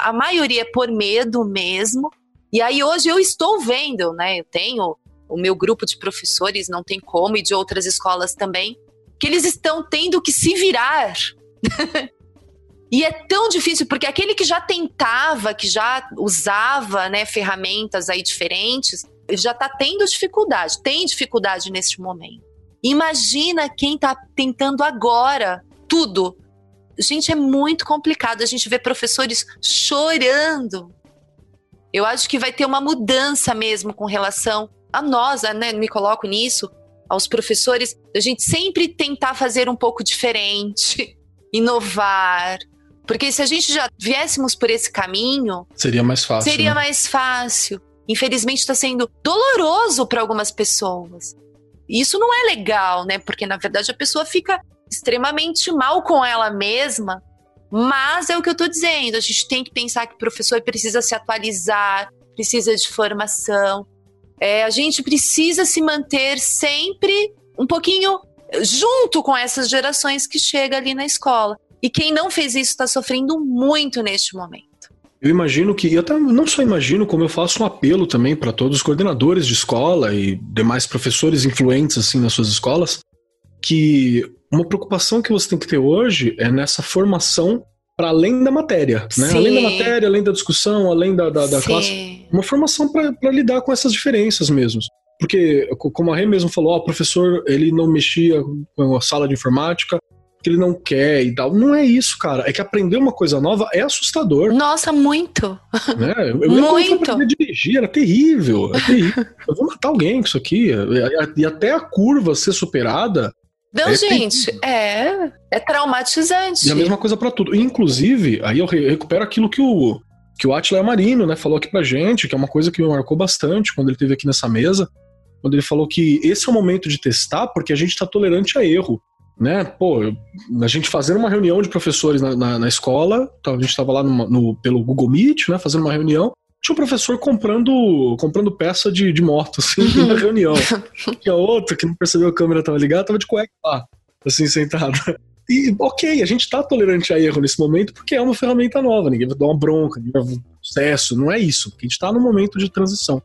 B: a maioria é por medo mesmo. E aí hoje eu estou vendo, né? Eu tenho o meu grupo de professores, não tem como, e de outras escolas também, que eles estão tendo que se virar. e é tão difícil, porque aquele que já tentava, que já usava né, ferramentas aí diferentes, já está tendo dificuldade, tem dificuldade neste momento. Imagina quem está tentando agora tudo Gente, é muito complicado. A gente vê professores chorando. Eu acho que vai ter uma mudança mesmo com relação a nós, né? Me coloco nisso, aos professores, a gente sempre tentar fazer um pouco diferente, inovar. Porque se a gente já viéssemos por esse caminho.
A: Seria mais fácil.
B: Seria
A: né?
B: mais fácil. Infelizmente está sendo doloroso para algumas pessoas. Isso não é legal, né? Porque na verdade a pessoa fica extremamente mal com ela mesma. Mas é o que eu estou dizendo, a gente tem que pensar que o professor precisa se atualizar, precisa de formação. É, a gente precisa se manter sempre um pouquinho junto com essas gerações que chegam ali na escola. E quem não fez isso está sofrendo muito neste momento.
A: Eu imagino que, eu não só imagino, como eu faço um apelo também para todos os coordenadores de escola e demais professores influentes assim nas suas escolas, que uma preocupação que você tem que ter hoje é nessa formação para além da matéria, né? Além da matéria, além da discussão, além da, da, da classe. Uma formação para lidar com essas diferenças mesmo. Porque, como a Rê mesmo falou, ó, o professor ele não mexia com a sala de informática, que ele não quer e tal. Não é isso, cara. É que aprender uma coisa nova é assustador.
B: Nossa, muito.
A: Né? Eu, eu muito. Eu dirigir, era terrível, era terrível. eu vou matar alguém com isso aqui. E até a curva ser superada,
B: não, é gente, é, é traumatizante.
A: E a mesma coisa para tudo. Inclusive, aí eu recupero aquilo que o, que o Atila Marino né, falou aqui pra gente, que é uma coisa que me marcou bastante quando ele esteve aqui nessa mesa, quando ele falou que esse é o momento de testar porque a gente está tolerante a erro. Né? Pô, a gente fazendo uma reunião de professores na, na, na escola, então a gente estava lá no, no, pelo Google Meet, né, fazendo uma reunião, tinha um professor comprando, comprando peça de, de moto, assim, na reunião. Tinha outro que não percebeu a câmera estava ligada, tava de cueca lá, assim, sentado. E, ok, a gente está tolerante a erro nesse momento porque é uma ferramenta nova, ninguém vai dar uma bronca, ninguém vai sucesso, não é isso, porque a gente está no momento de transição.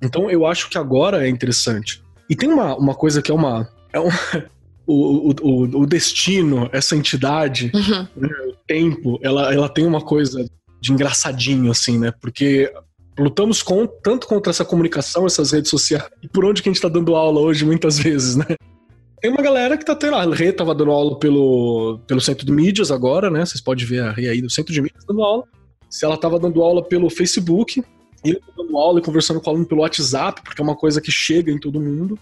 A: Então eu acho que agora é interessante. E tem uma, uma coisa que é uma. É um, o, o, o destino, essa entidade, uhum. né, o tempo, ela, ela tem uma coisa de engraçadinho, assim, né? Porque lutamos com, tanto contra essa comunicação, essas redes sociais, e por onde que a gente tá dando aula hoje, muitas vezes, né? Tem uma galera que tá tendo. A Rê tava dando aula pelo, pelo centro de mídias agora, né? Vocês podem ver a Rê aí do centro de mídias dando aula. Se ela tava dando aula pelo Facebook, ele dando aula e conversando com o aluno pelo WhatsApp, porque é uma coisa que chega em todo mundo.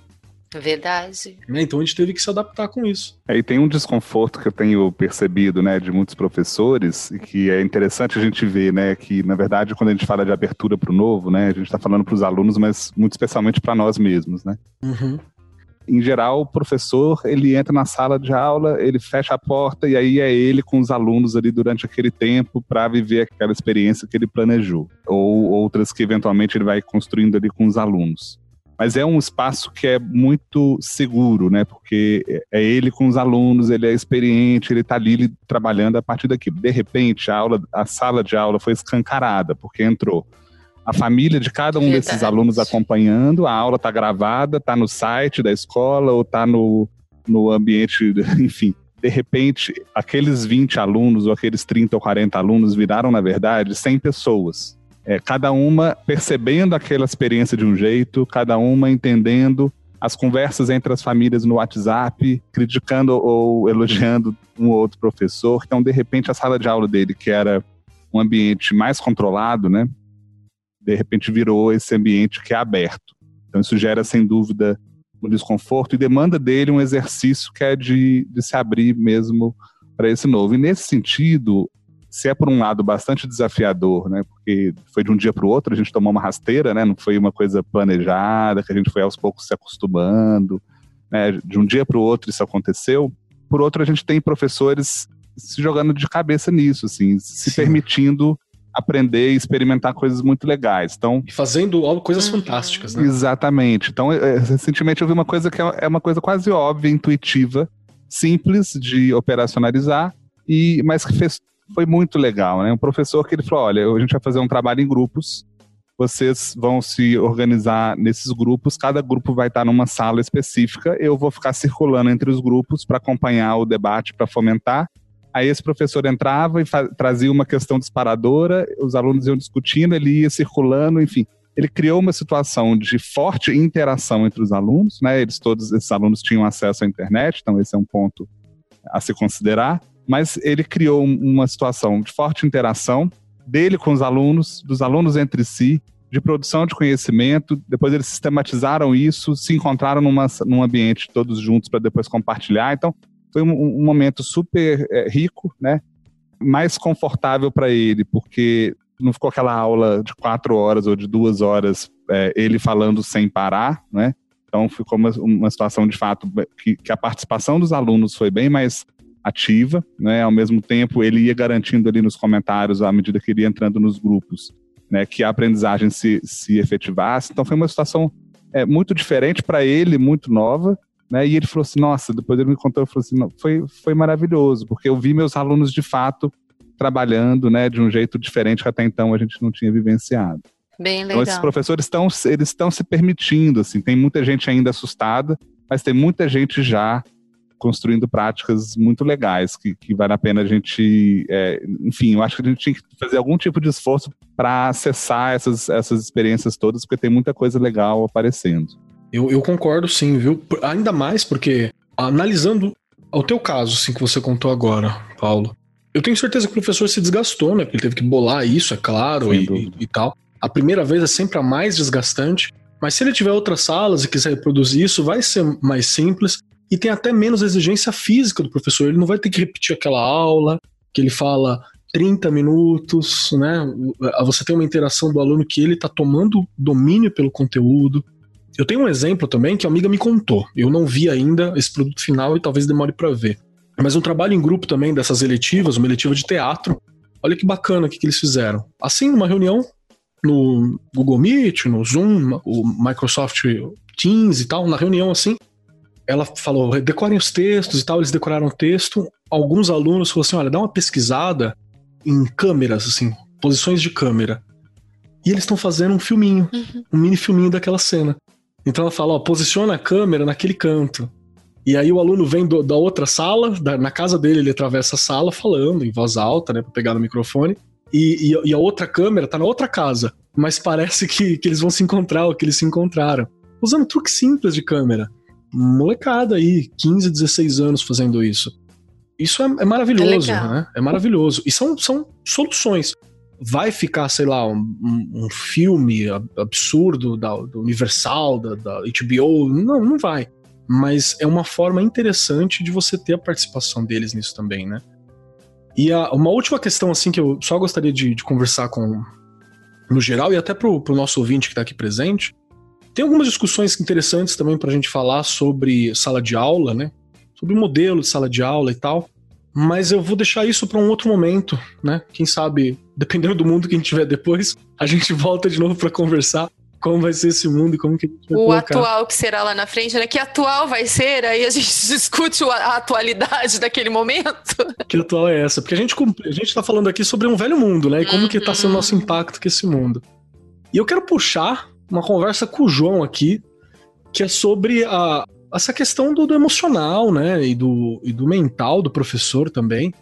B: Verdade.
A: Né? Então a gente teve que se adaptar com isso.
D: Aí é, tem um desconforto que eu tenho percebido, né, de muitos professores, e que é interessante a gente ver, né, que na verdade quando a gente fala de abertura para o novo, né, a gente está falando para os alunos, mas muito especialmente para nós mesmos, né.
A: Uhum.
D: Em geral, o professor ele entra na sala de aula, ele fecha a porta e aí é ele com os alunos ali durante aquele tempo para viver aquela experiência que ele planejou, ou outras que eventualmente ele vai construindo ali com os alunos mas é um espaço que é muito seguro, né? Porque é ele com os alunos, ele é experiente, ele está ali trabalhando a partir daquilo. De repente, a aula, a sala de aula foi escancarada, porque entrou a família de cada um Verdade. desses alunos acompanhando, a aula está gravada, está no site da escola ou está no, no ambiente, enfim. De repente, aqueles 20 alunos ou aqueles 30 ou 40 alunos viraram, na verdade, 100 pessoas é, cada uma percebendo aquela experiência de um jeito, cada uma entendendo as conversas entre as famílias no WhatsApp, criticando ou elogiando um ou outro professor. Então, de repente, a sala de aula dele, que era um ambiente mais controlado, né? De repente virou esse ambiente que é aberto. Então, isso gera, sem dúvida, um desconforto e demanda dele um exercício que é de, de se abrir mesmo para esse novo. E nesse sentido, se é por um lado bastante desafiador, né? Porque foi de um dia para o outro, a gente tomou uma rasteira, né? Não foi uma coisa planejada, que a gente foi aos poucos se acostumando, né? De um dia para o outro isso aconteceu. Por outro, a gente tem professores se jogando de cabeça nisso, assim, se Sim. permitindo aprender e experimentar coisas muito legais. Então,
A: e fazendo coisas fantásticas, né?
D: Exatamente. Então, é, recentemente eu vi uma coisa que é, é uma coisa quase óbvia, intuitiva, simples de operacionalizar, e mas que fez foi muito legal, né? Um professor que ele falou: olha, a gente vai fazer um trabalho em grupos, vocês vão se organizar nesses grupos, cada grupo vai estar numa sala específica, eu vou ficar circulando entre os grupos para acompanhar o debate, para fomentar. Aí esse professor entrava e trazia uma questão disparadora, os alunos iam discutindo, ele ia circulando, enfim. Ele criou uma situação de forte interação entre os alunos, né? Eles todos esses alunos tinham acesso à internet, então esse é um ponto a se considerar mas ele criou uma situação de forte interação dele com os alunos, dos alunos entre si, de produção de conhecimento. Depois eles sistematizaram isso, se encontraram numa, num ambiente todos juntos para depois compartilhar. Então, foi um, um momento super é, rico, né? Mais confortável para ele, porque não ficou aquela aula de quatro horas ou de duas horas é, ele falando sem parar, né? Então ficou uma, uma situação de fato que, que, a participação dos alunos foi bem mais ativa, né? Ao mesmo tempo, ele ia garantindo ali nos comentários, à medida que ele ia entrando nos grupos, né, que a aprendizagem se, se efetivasse. Então, foi uma situação é, muito diferente para ele, muito nova, né? E ele falou assim: Nossa, depois ele me contou, ele falou assim: não, foi, foi maravilhoso, porque eu vi meus alunos de fato trabalhando, né, de um jeito diferente que até então a gente não tinha vivenciado.
B: Bem legal.
D: Então, esses professores estão eles estão se permitindo, assim, tem muita gente ainda assustada, mas tem muita gente já construindo práticas muito legais, que, que vale a pena a gente. É, enfim, eu acho que a gente tinha que fazer algum tipo de esforço para acessar essas, essas experiências todas, porque tem muita coisa legal aparecendo.
A: Eu, eu concordo sim, viu? Ainda mais porque, analisando o teu caso, assim, que você contou agora, Paulo, eu tenho certeza que o professor se desgastou, né? Porque ele teve que bolar isso, é claro, e, e, e tal. A primeira vez é sempre a mais desgastante. Mas se ele tiver outras salas e quiser reproduzir isso, vai ser mais simples e tem até menos exigência física do professor. Ele não vai ter que repetir aquela aula que ele fala 30 minutos, né? Você tem uma interação do aluno que ele está tomando domínio pelo conteúdo. Eu tenho um exemplo também que a amiga me contou. Eu não vi ainda esse produto final e talvez demore para ver. Mas um trabalho em grupo também dessas eletivas, uma eletiva de teatro. Olha que bacana o que, que eles fizeram. Assim, numa reunião no Google Meet, no Zoom, o Microsoft Teams e tal, na reunião assim, ela falou, decorem os textos e tal, eles decoraram o texto. Alguns alunos falaram assim: olha, dá uma pesquisada em câmeras, assim, posições de câmera. E eles estão fazendo um filminho, uhum. um mini filminho daquela cena. Então ela fala: ó, posiciona a câmera naquele canto. E aí o aluno vem do, da outra sala, da, na casa dele, ele atravessa a sala falando em voz alta, né, pra pegar no microfone. E, e, e a outra câmera tá na outra casa. Mas parece que, que eles vão se encontrar, ou que eles se encontraram. Usando truque simples de câmera molecada aí, 15, 16 anos fazendo isso. Isso é, é maravilhoso, é né? É maravilhoso. E são, são soluções. Vai ficar, sei lá, um, um filme absurdo da, do Universal, da, da HBO? Não, não vai. Mas é uma forma interessante de você ter a participação deles nisso também, né? E a, uma última questão, assim, que eu só gostaria de, de conversar com, no geral, e até pro, pro nosso ouvinte que está aqui presente, tem algumas discussões interessantes também para a gente falar sobre sala de aula, né? Sobre o modelo de sala de aula e tal. Mas eu vou deixar isso para um outro momento, né? Quem sabe, dependendo do mundo que a gente tiver depois, a gente volta de novo para conversar como vai ser esse mundo e como que a gente vai
B: O
A: colocar.
B: atual que será lá na frente, né? Que atual vai ser, aí a gente discute a atualidade daquele momento.
A: Que atual é essa? Porque a gente, a gente tá falando aqui sobre um velho mundo, né? E como uhum. que tá sendo o nosso uhum. impacto com esse mundo. E eu quero puxar uma conversa com o João aqui, que é sobre a, essa questão do, do emocional, né? E do, e do mental do professor também.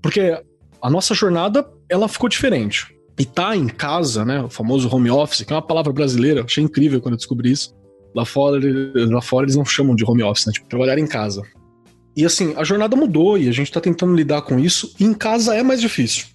A: Porque a nossa jornada, ela ficou diferente. E tá em casa, né? O famoso home office, que é uma palavra brasileira, achei incrível quando eu descobri isso. Lá fora, lá fora eles não chamam de home office, né? Tipo, trabalhar em casa. E assim, a jornada mudou e a gente tá tentando lidar com isso. E em casa é mais difícil.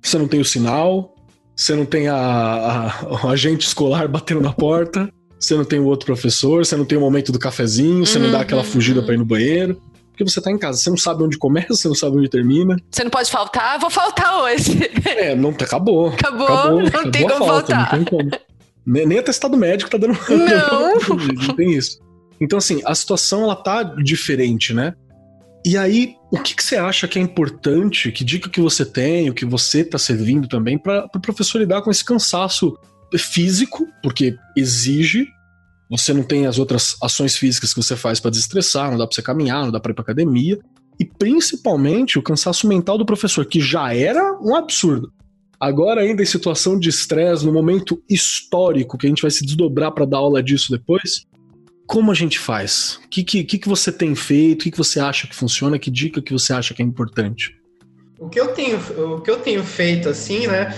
A: Você não tem o sinal, você não tem a, a, o agente escolar batendo na porta, você não tem o outro professor, você não tem o momento do cafezinho, você uhum, não dá aquela uhum, fugida uhum. para ir no banheiro. Porque você tá em casa, você não sabe onde começa, você não sabe onde termina.
B: Você não pode faltar, vou faltar hoje.
A: É, não acabou.
B: Acabou, acabou não acabou tem como falta, faltar.
A: Não tem como. Nem, nem atestado médico tá dando.
B: Não.
A: não tem isso. Então, assim, a situação ela tá diferente, né? E aí, o que, que, você acha que é importante? Que dica que você tem, o que você está servindo também para o pro professor lidar com esse cansaço físico, porque exige. Você não tem as outras ações físicas que você faz para desestressar, não dá para você caminhar, não dá para ir para academia. E principalmente o cansaço mental do professor, que já era um absurdo. Agora, ainda em situação de estresse, no momento histórico, que a gente vai se desdobrar para dar aula disso depois, como a gente faz? O que, que, que você tem feito? O que, que você acha que funciona? Que dica que você acha que é importante?
C: O que eu tenho, o que eu tenho feito, assim, né?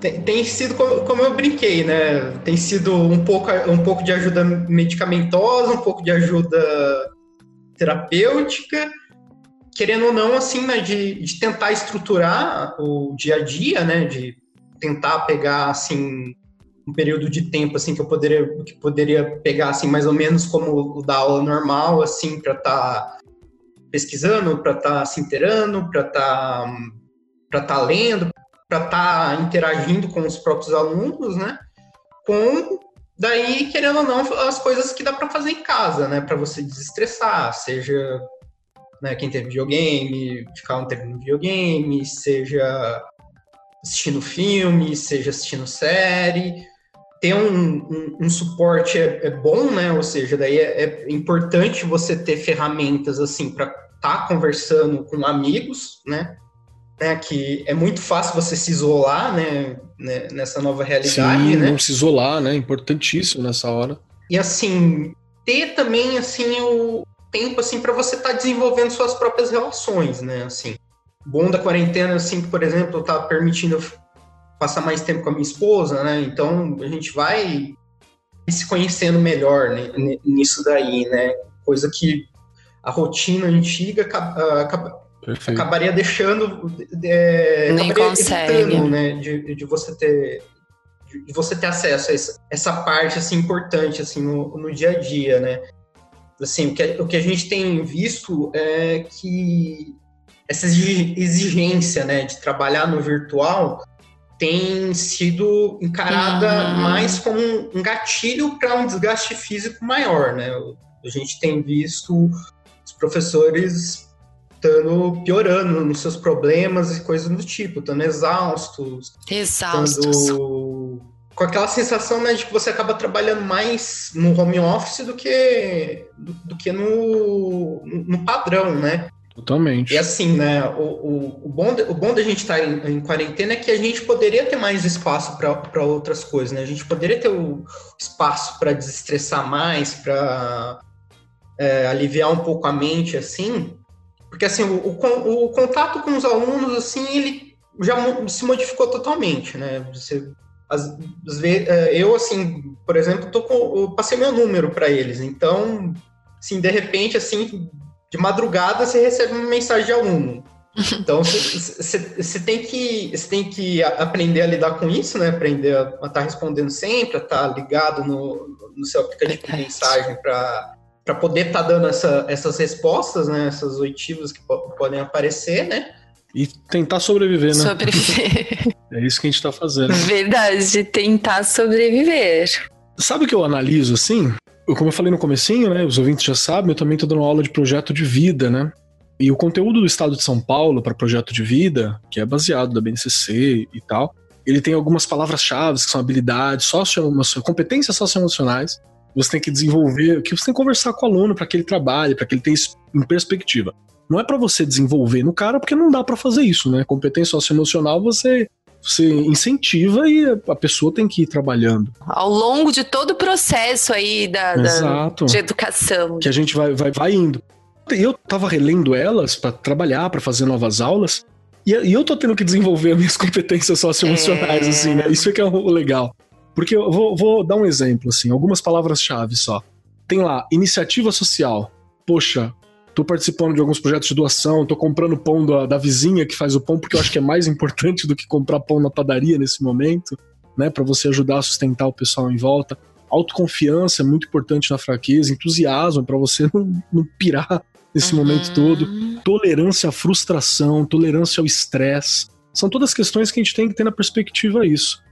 C: Tem, tem sido como, como, eu brinquei, né? Tem sido um pouco, um pouco de ajuda medicamentosa, um pouco de ajuda terapêutica querendo ou não, assim, né, de, de tentar estruturar o dia a dia, né, de tentar pegar, assim, um período de tempo, assim, que eu poderia, que poderia pegar, assim, mais ou menos como o da aula normal, assim, para estar tá pesquisando, para estar tá se inteirando, para estar tá, para estar tá lendo, para estar tá interagindo com os próprios alunos, né, com daí querendo ou não as coisas que dá para fazer em casa, né, para você desestressar, seja né? Quem tem videogame, ficar um tempo no videogame, seja assistindo filme, seja assistindo série. Ter um, um, um suporte é, é, bom, né? Ou seja, daí é, é importante você ter ferramentas assim para estar tá conversando com amigos, né? né? Que é muito fácil você se isolar, né? né nessa nova realidade,
A: Sim,
C: né?
A: não se isolar, né? Importantíssimo nessa hora.
C: E assim, ter também assim o, tempo assim para você estar tá desenvolvendo suas próprias relações, né? Assim, bom da quarentena assim, por exemplo, tá permitindo passar mais tempo com a minha esposa, né? Então a gente vai se conhecendo melhor né? nisso daí, né? Coisa que a rotina antiga acaba, acabaria deixando
B: é, Nem acabaria consegue. evitando,
C: né? De, de você ter de você ter acesso a essa, essa parte assim importante assim no, no dia a dia, né? assim, o que, o que a gente tem visto é que essa exigência né, de trabalhar no virtual tem sido encarada uhum. mais como um gatilho para um desgaste físico maior, né? A gente tem visto os professores estando piorando nos seus problemas e coisas do tipo, estando exaustos,
B: exaustos,
C: com aquela sensação né, de que você acaba trabalhando mais no home office do que, do, do que no, no padrão, né?
A: Totalmente.
C: E assim, né, o, o, o, bom, de, o bom da gente estar tá em, em, quarentena é que a gente poderia ter mais espaço para outras coisas, né? A gente poderia ter o espaço para desestressar mais, para é, aliviar um pouco a mente, assim. Porque, assim, o, o, o contato com os alunos, assim, ele já se modificou totalmente, né? Você vezes, é, eu, assim, por exemplo, tô com, passei meu número para eles, então, assim, de repente, assim, de madrugada você recebe uma mensagem de aluno. Então, você tem, que, tem que aprender a lidar com isso, né? Aprender a estar tá respondendo sempre, a estar tá ligado no, no seu aplicativo de mensagem para poder estar tá dando essa, essas respostas, né? Essas oitivas que podem aparecer, né?
A: E tentar sobreviver, né?
B: Sobreviver.
A: É isso que a gente tá fazendo.
B: Verdade, tentar sobreviver.
A: Sabe o que eu analiso assim? Como eu falei no comecinho, né? Os ouvintes já sabem, eu também tô dando aula de projeto de vida, né? E o conteúdo do Estado de São Paulo para projeto de vida, que é baseado da BNCC e tal, ele tem algumas palavras-chave que são habilidades, socioemocionais, competências socioemocionais. Você tem que desenvolver, que você tem que conversar com o aluno para que ele trabalhe, para que ele tenha em perspectiva. Não é para você desenvolver no cara, porque não dá para fazer isso, né? Competência socioemocional você você incentiva e a pessoa tem que ir trabalhando.
B: Ao longo de todo o processo aí da, da de educação.
A: Que a gente vai, vai, vai indo. Eu tava relendo elas para trabalhar, para fazer novas aulas, e, e, eu tô tendo que desenvolver as minhas competências socioemocionais, é... assim, né? Isso é que é o legal. Porque eu vou, vou dar um exemplo, assim, algumas palavras-chave só. tem lá iniciativa social. Poxa, tô participando de alguns projetos de doação, tô comprando pão da, da vizinha que faz o pão, porque eu acho que é mais importante do que comprar pão na padaria nesse momento, né? Para você ajudar a sustentar o pessoal em volta. Autoconfiança é muito importante na fraqueza, entusiasmo para você não, não pirar nesse uhum. momento todo. Tolerância à frustração, tolerância ao estresse. São todas questões que a gente tem que ter na perspectiva isso.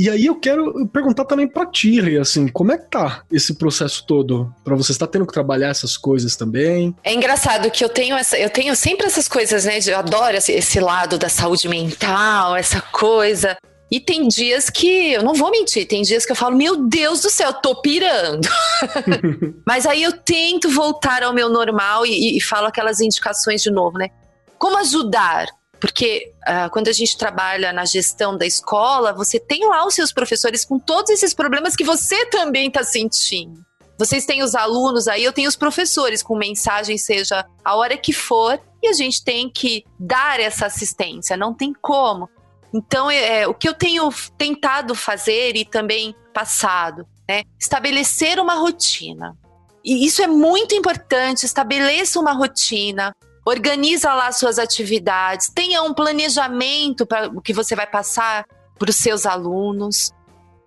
A: E aí eu quero perguntar também pra ti, Rei, assim, como é que tá esse processo todo? Pra você estar tá tendo que trabalhar essas coisas também?
B: É engraçado que eu tenho essa, eu tenho sempre essas coisas, né? Eu adoro esse, esse lado da saúde mental, essa coisa. E tem dias que, eu não vou mentir, tem dias que eu falo, meu Deus do céu, eu tô pirando. Mas aí eu tento voltar ao meu normal e, e, falo aquelas indicações de novo, né? Como ajudar? Porque uh, quando a gente trabalha na gestão da escola, você tem lá os seus professores com todos esses problemas que você também está sentindo. Vocês têm os alunos aí, eu tenho os professores com mensagem, seja a hora que for, e a gente tem que dar essa assistência, não tem como. Então, é, o que eu tenho tentado fazer e também passado, né? Estabelecer uma rotina. E isso é muito importante, estabeleça uma rotina, organiza lá suas atividades, tenha um planejamento para o que você vai passar para os seus alunos.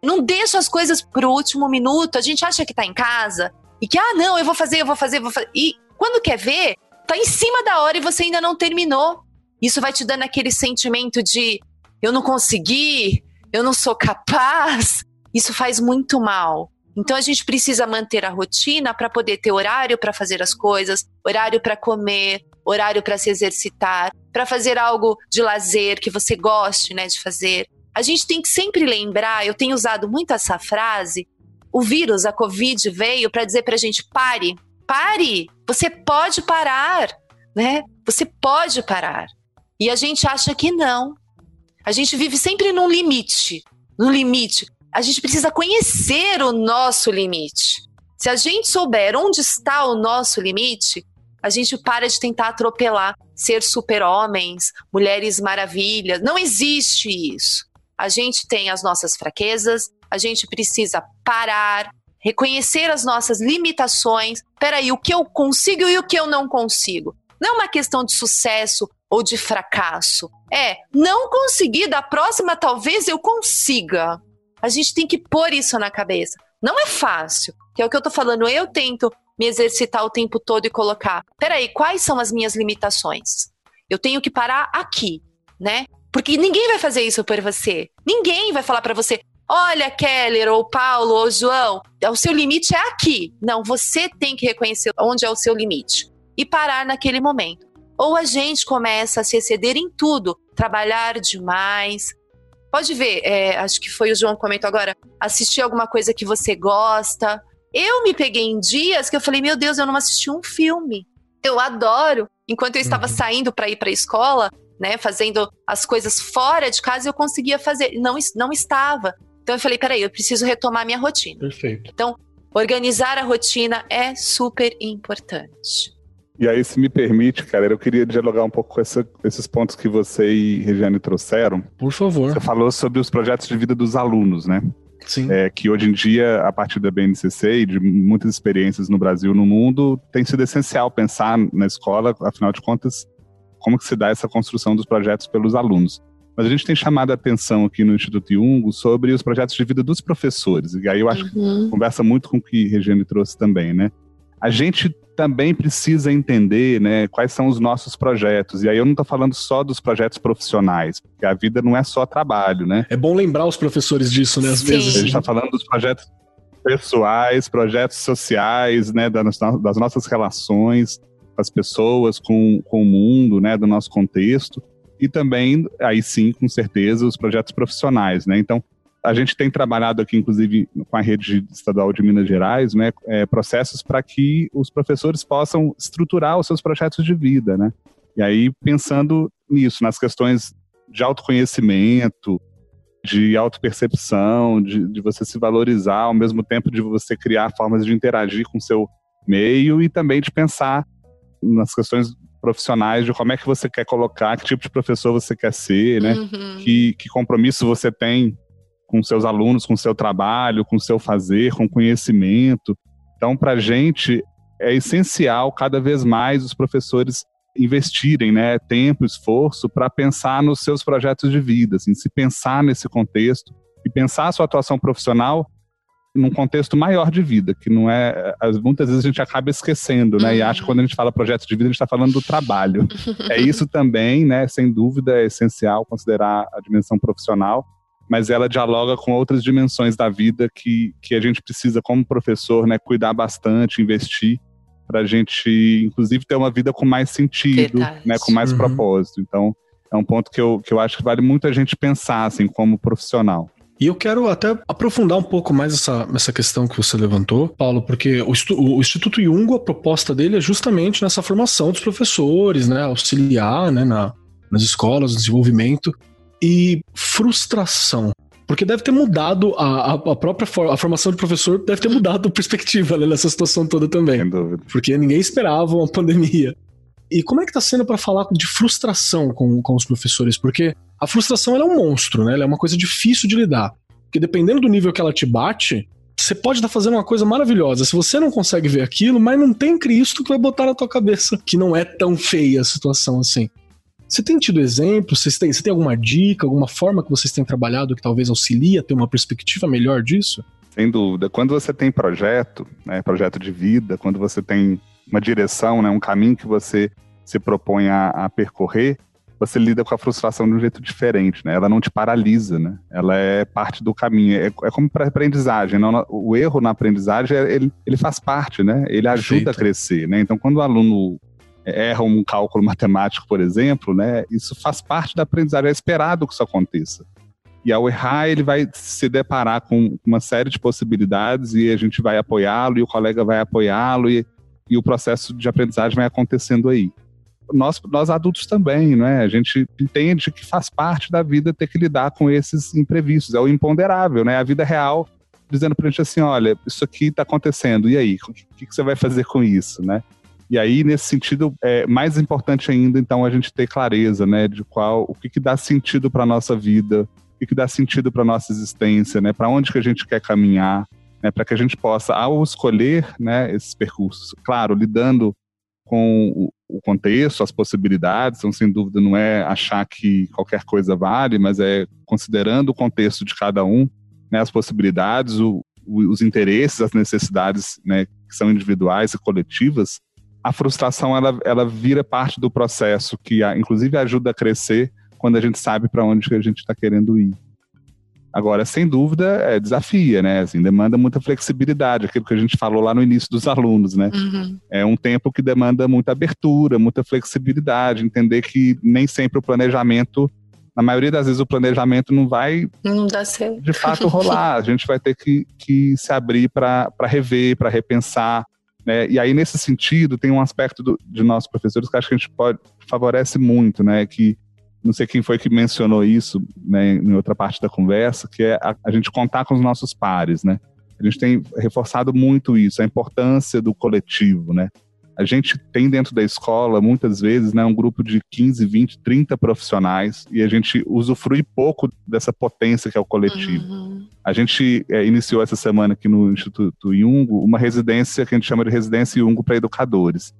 B: Não deixa as coisas para o último minuto. A gente acha que está em casa e que, ah, não, eu vou fazer, eu vou fazer, eu vou fazer. E quando quer ver, tá em cima da hora e você ainda não terminou. Isso vai te dando aquele sentimento de eu não consegui, eu não sou capaz, isso faz muito mal. Então a gente precisa manter a rotina para poder ter horário para fazer as coisas, horário para comer, horário para se exercitar, para fazer algo de lazer que você goste, né, de fazer. A gente tem que sempre lembrar, eu tenho usado muito essa frase, o vírus, a Covid veio para dizer para a gente pare, pare, você pode parar, né? Você pode parar. E a gente acha que não, a gente vive sempre num limite, num limite. A gente precisa conhecer o nosso limite. Se a gente souber onde está o nosso limite, a gente para de tentar atropelar, ser super-homens, mulheres maravilhas. Não existe isso. A gente tem as nossas fraquezas, a gente precisa parar, reconhecer as nossas limitações. Peraí, o que eu consigo e o que eu não consigo. Não é uma questão de sucesso ou de fracasso. É, não conseguir, da próxima talvez eu consiga. A gente tem que pôr isso na cabeça. Não é fácil, que é o que eu tô falando. Eu tento me exercitar o tempo todo e colocar, peraí, quais são as minhas limitações? Eu tenho que parar aqui, né? Porque ninguém vai fazer isso por você. Ninguém vai falar para você, olha, Keller, ou Paulo, ou João, o seu limite é aqui. Não, você tem que reconhecer onde é o seu limite e parar naquele momento. Ou a gente começa a se exceder em tudo, trabalhar demais. Pode ver, é, acho que foi o João que comentou agora, assistir alguma coisa que você gosta. Eu me peguei em dias que eu falei, meu Deus, eu não assisti um filme. Eu adoro. Enquanto eu estava uhum. saindo para ir para a escola, né, fazendo as coisas fora de casa, eu conseguia fazer. Não, não estava. Então eu falei, peraí, eu preciso retomar minha rotina.
A: Perfeito.
B: Então, organizar a rotina é super importante.
D: E aí, se me permite, cara, eu queria dialogar um pouco com essa, esses pontos que você e Regiane trouxeram.
A: Por favor.
D: Você falou sobre os projetos de vida dos alunos, né?
A: Sim.
D: É, que hoje em dia, a partir da BNCC e de muitas experiências no Brasil e no mundo, tem sido essencial pensar na escola, afinal de contas, como que se dá essa construção dos projetos pelos alunos. Mas a gente tem chamado a atenção aqui no Instituto Iungo sobre os projetos de vida dos professores. E aí eu acho uhum. que conversa muito com o que Regiane trouxe também, né? A gente também precisa entender né, quais são os nossos projetos. E aí eu não estou falando só dos projetos profissionais, porque a vida não é só trabalho, né?
A: É bom lembrar os professores disso, né? Às
B: Sim.
A: vezes.
D: A gente está falando dos projetos pessoais, projetos sociais, né, das, das nossas relações com as pessoas, com, com o mundo, né, do nosso contexto. E também, aí sim, com certeza, os projetos profissionais, né? Então, a gente tem trabalhado aqui, inclusive, com a rede estadual de Minas Gerais, né, é, processos para que os professores possam estruturar os seus projetos de vida, né? E aí, pensando nisso, nas questões de autoconhecimento, de autopercepção, de, de você se valorizar, ao mesmo tempo de você criar formas de interagir com o seu meio e também de pensar nas questões profissionais de como é que você quer colocar, que tipo de professor você quer ser, né? Uhum. Que, que compromisso você tem com seus alunos, com seu trabalho, com seu fazer, com conhecimento. Então, para a gente, é essencial cada vez mais os professores investirem né, tempo, esforço para pensar nos seus projetos de vida, assim, se pensar nesse contexto e pensar a sua atuação profissional num contexto maior de vida, que não é. Muitas vezes a gente acaba esquecendo, né? Uhum. E acha que quando a gente fala projeto de vida, a gente está falando do trabalho. é isso também, né? Sem dúvida, é essencial considerar a dimensão profissional, mas ela dialoga com outras dimensões da vida que, que a gente precisa, como professor, né, cuidar bastante, investir, para a gente, inclusive, ter uma vida com mais sentido, né, com mais uhum. propósito. Então, é um ponto que eu, que eu acho que vale muito a gente pensar, assim, como profissional.
A: E eu quero até aprofundar um pouco mais essa, essa questão que você levantou, Paulo, porque o, o Instituto Jungo, a proposta dele é justamente nessa formação dos professores, né, auxiliar né, na, nas escolas, no desenvolvimento e frustração. Porque deve ter mudado a, a, própria for, a formação de professor, deve ter mudado a perspectiva né, nessa situação toda também. Sem dúvida. Porque ninguém esperava uma pandemia. E como é que está sendo para falar de frustração com, com os professores? Porque a frustração é um monstro, né? Ela é uma coisa difícil de lidar. Porque dependendo do nível que ela te bate, você pode estar tá fazendo uma coisa maravilhosa. Se você não consegue ver aquilo, mas não tem Cristo que vai botar na tua cabeça que não é tão feia a situação assim. Você tem tido exemplos? Você tem, você tem alguma dica, alguma forma que vocês têm trabalhado que talvez auxilie a ter uma perspectiva melhor disso?
D: Sem dúvida. Quando você tem projeto, né, projeto de vida, quando você tem uma direção, né, um caminho que você se propõe a, a percorrer, você lida com a frustração de um jeito diferente, né? Ela não te paralisa, né? Ela é parte do caminho. É, é como para aprendizagem. Não, o erro na aprendizagem, ele, ele faz parte, né? Ele ajuda Perfeito. a crescer, né? Então, quando o aluno erra um cálculo matemático, por exemplo, né, isso faz parte da aprendizagem, é esperado que isso aconteça. E ao errar, ele vai se deparar com uma série de possibilidades e a gente vai apoiá-lo, e o colega vai apoiá-lo, e, e o processo de aprendizagem vai acontecendo aí. Nós, nós adultos também, né? A gente entende que faz parte da vida ter que lidar com esses imprevistos, é o imponderável, né? A vida real dizendo para a gente assim, olha, isso aqui está acontecendo, e aí? O que, que, você vai fazer com isso, né? E aí, nesse sentido, é mais importante ainda, então, a gente ter clareza, né, de qual, o que, que dá sentido para nossa vida, o que, que dá sentido para nossa existência, né, para onde que a gente quer caminhar, né, para que a gente possa, ao escolher, né, esses percursos, claro, lidando com o contexto, as possibilidades, então, sem dúvida, não é achar que qualquer coisa vale, mas é considerando o contexto de cada um, né, as possibilidades, o, os interesses, as necessidades, né, que são individuais e coletivas, a frustração ela, ela vira parte do processo que inclusive ajuda a crescer quando a gente sabe para onde a gente está querendo ir. Agora, sem dúvida, é, desafia, né? Assim, demanda muita flexibilidade, aquilo que a gente falou lá no início dos alunos, né? Uhum. É um tempo que demanda muita abertura, muita flexibilidade, entender que nem sempre o planejamento, na maioria das vezes o planejamento não vai
B: não dá certo.
D: de fato rolar. A gente vai ter que, que se abrir para rever, para repensar, né? E aí, nesse sentido, tem um aspecto do, de nossos professores que acho que a gente pode, favorece muito, né? Que não sei quem foi que mencionou isso né, em outra parte da conversa, que é a, a gente contar com os nossos pares, né? A gente tem reforçado muito isso, a importância do coletivo, né? A gente tem dentro da escola, muitas vezes, né, um grupo de 15, 20, 30 profissionais e a gente usufrui pouco dessa potência que é o coletivo. Uhum. A gente é, iniciou essa semana aqui no Instituto Jungo uma residência que a gente chama de residência Jungo para educadores.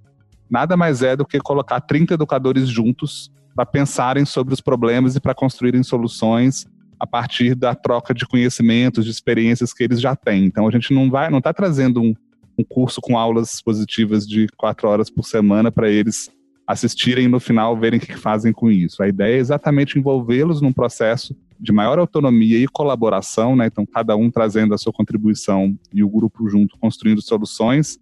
D: Nada mais é do que colocar 30 educadores juntos para pensarem sobre os problemas e para construírem soluções a partir da troca de conhecimentos, de experiências que eles já têm. Então a gente não vai, não está trazendo um, um curso com aulas positivas de quatro horas por semana para eles assistirem e no final verem o que fazem com isso. A ideia é exatamente envolvê-los num processo de maior autonomia e colaboração, né? Então, cada um trazendo a sua contribuição e o grupo junto construindo soluções,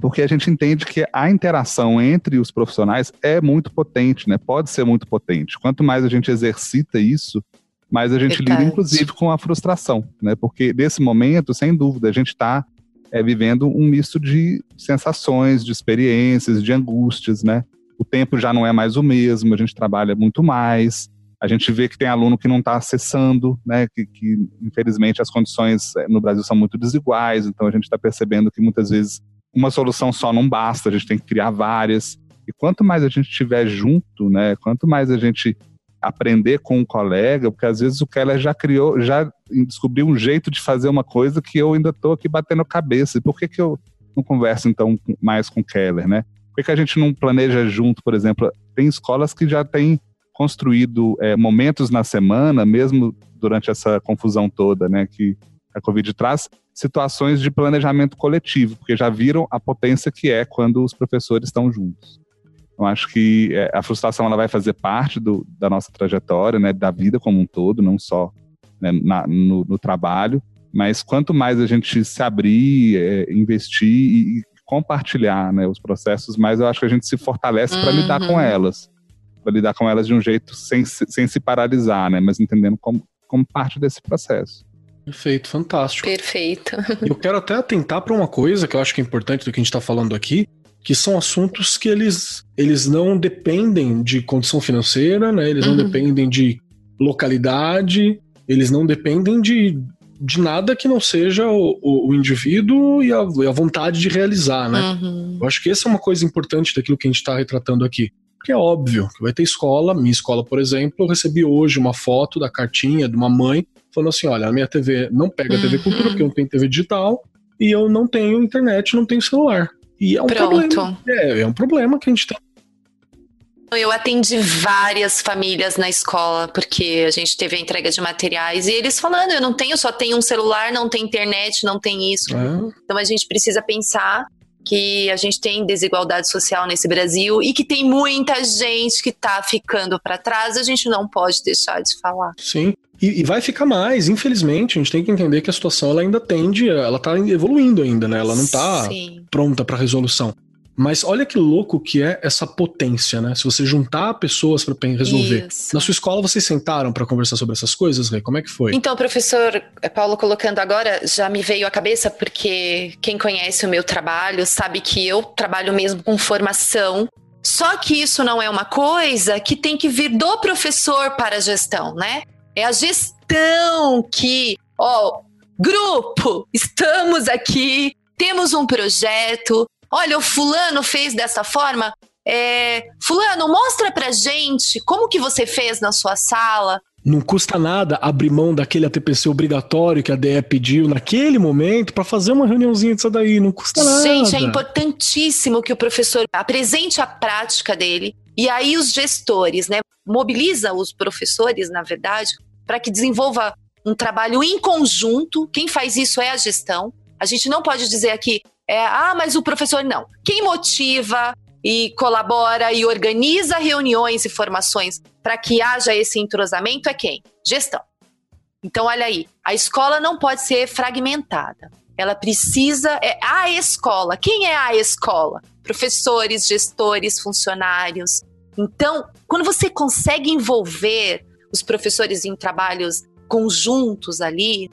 D: porque a gente entende que a interação entre os profissionais é muito potente, né? Pode ser muito potente. Quanto mais a gente exercita isso, mais a gente Verdade. lida, inclusive, com a frustração, né? Porque nesse momento, sem dúvida, a gente está é, vivendo um misto de sensações, de experiências, de angústias, né? O tempo já não é mais o mesmo, a gente trabalha muito mais, a gente vê que tem aluno que não está acessando, né? Que, que, infelizmente as condições é, no Brasil são muito desiguais, então a gente está percebendo que muitas vezes uma solução só não basta, a gente tem que criar várias. E quanto mais a gente estiver junto, né? Quanto mais a gente aprender com um colega, porque às vezes o Keller já criou, já descobriu um jeito de fazer uma coisa que eu ainda estou aqui batendo cabeça. E por que, que eu não conversa então mais com o Keller, né? Por que a gente não planeja junto, por exemplo? Tem escolas que já têm construído é, momentos na semana, mesmo durante essa confusão toda, né, que a Covid traz, situações de planejamento coletivo, porque já viram a potência que é quando os professores estão juntos. Eu acho que é, a frustração ela vai fazer parte do, da nossa trajetória, né, da vida como um todo, não só né, na, no, no, trabalho, mas quanto mais a gente se abrir, é, investir e, compartilhar né, os processos, mais eu acho que a gente se fortalece para uhum. lidar com uhum. elas, para lidar com elas de um jeito sem, sem se paralisar, né, mas entendendo como, como parte desse processo.
A: Perfeito, fantástico.
B: Perfeito.
A: Eu quero até atentar para uma coisa que eu acho que é importante do que a gente está falando aqui, que são assuntos que eles, eles não dependem de condição financeira, né? Eles não uhum. dependem de localidade, eles não dependem de, de nada que não seja o, o, o indivíduo e a, e a, vontade de realizar, né? Uhum. Eu acho que essa é uma coisa importante daquilo que a gente está retratando aqui. Porque é óbvio que vai ter escola, minha escola, por exemplo, eu recebi hoje uma foto da cartinha de uma mãe falando assim: olha, a minha TV não pega a TV uhum. Cultura porque eu não tenho TV digital e eu não tenho internet, não tenho celular. E é um Pronto. problema. É, é um problema que a gente tem.
B: Eu atendi várias famílias na escola, porque a gente teve a entrega de materiais, e eles falando, eu não tenho, só tenho um celular, não tem internet, não tem isso. É. Então a gente precisa pensar que a gente tem desigualdade social nesse Brasil e que tem muita gente que está ficando para trás, a gente não pode deixar de falar.
A: Sim. E, e, vai ficar mais, infelizmente, a gente tem que entender que a situação ela ainda tende, ela tá evoluindo ainda, né? Ela não está pronta para resolução. Mas olha que louco que é essa potência, né? Se você juntar pessoas para resolver. Isso. Na sua escola vocês sentaram para conversar sobre essas coisas, Rê? Como é que foi?
B: Então, professor Paulo colocando agora, já me veio à cabeça porque quem conhece o meu trabalho sabe que eu trabalho mesmo com formação. Só que isso não é uma coisa que tem que vir do professor para a gestão, né? É a gestão que, ó, grupo, estamos aqui, temos um projeto, olha, o fulano fez dessa forma. É, fulano, mostra pra gente como que você fez na sua sala.
A: Não custa nada abrir mão daquele ATPC obrigatório que a DE pediu naquele momento para fazer uma reuniãozinha disso daí. Não custa nada.
B: Gente, é importantíssimo que o professor apresente a prática dele. E aí os gestores, né? Mobiliza os professores, na verdade, para que desenvolva um trabalho em conjunto. Quem faz isso é a gestão. A gente não pode dizer aqui, é, ah, mas o professor não. Quem motiva e colabora e organiza reuniões e formações para que haja esse entrosamento é quem? Gestão. Então, olha aí, a escola não pode ser fragmentada. Ela precisa. É a escola. Quem é a escola? Professores, gestores, funcionários. Então, quando você consegue envolver os professores em trabalhos conjuntos ali,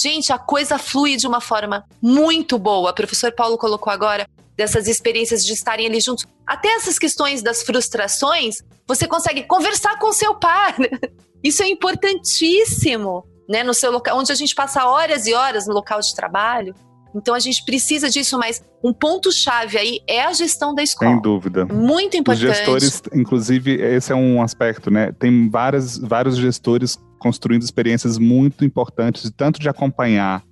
B: Gente, a coisa flui de uma forma muito boa. O professor Paulo colocou agora dessas experiências de estarem ali juntos. Até essas questões das frustrações, você consegue conversar com seu par. Isso é importantíssimo, né? No seu local, onde a gente passa horas e horas no local de trabalho. Então a gente precisa disso, mas um ponto chave aí é a gestão da escola.
D: Sem dúvida.
B: Muito importante.
D: Os gestores, inclusive, esse é um aspecto, né? Tem várias, vários gestores construindo experiências muito importantes, tanto de acompanhar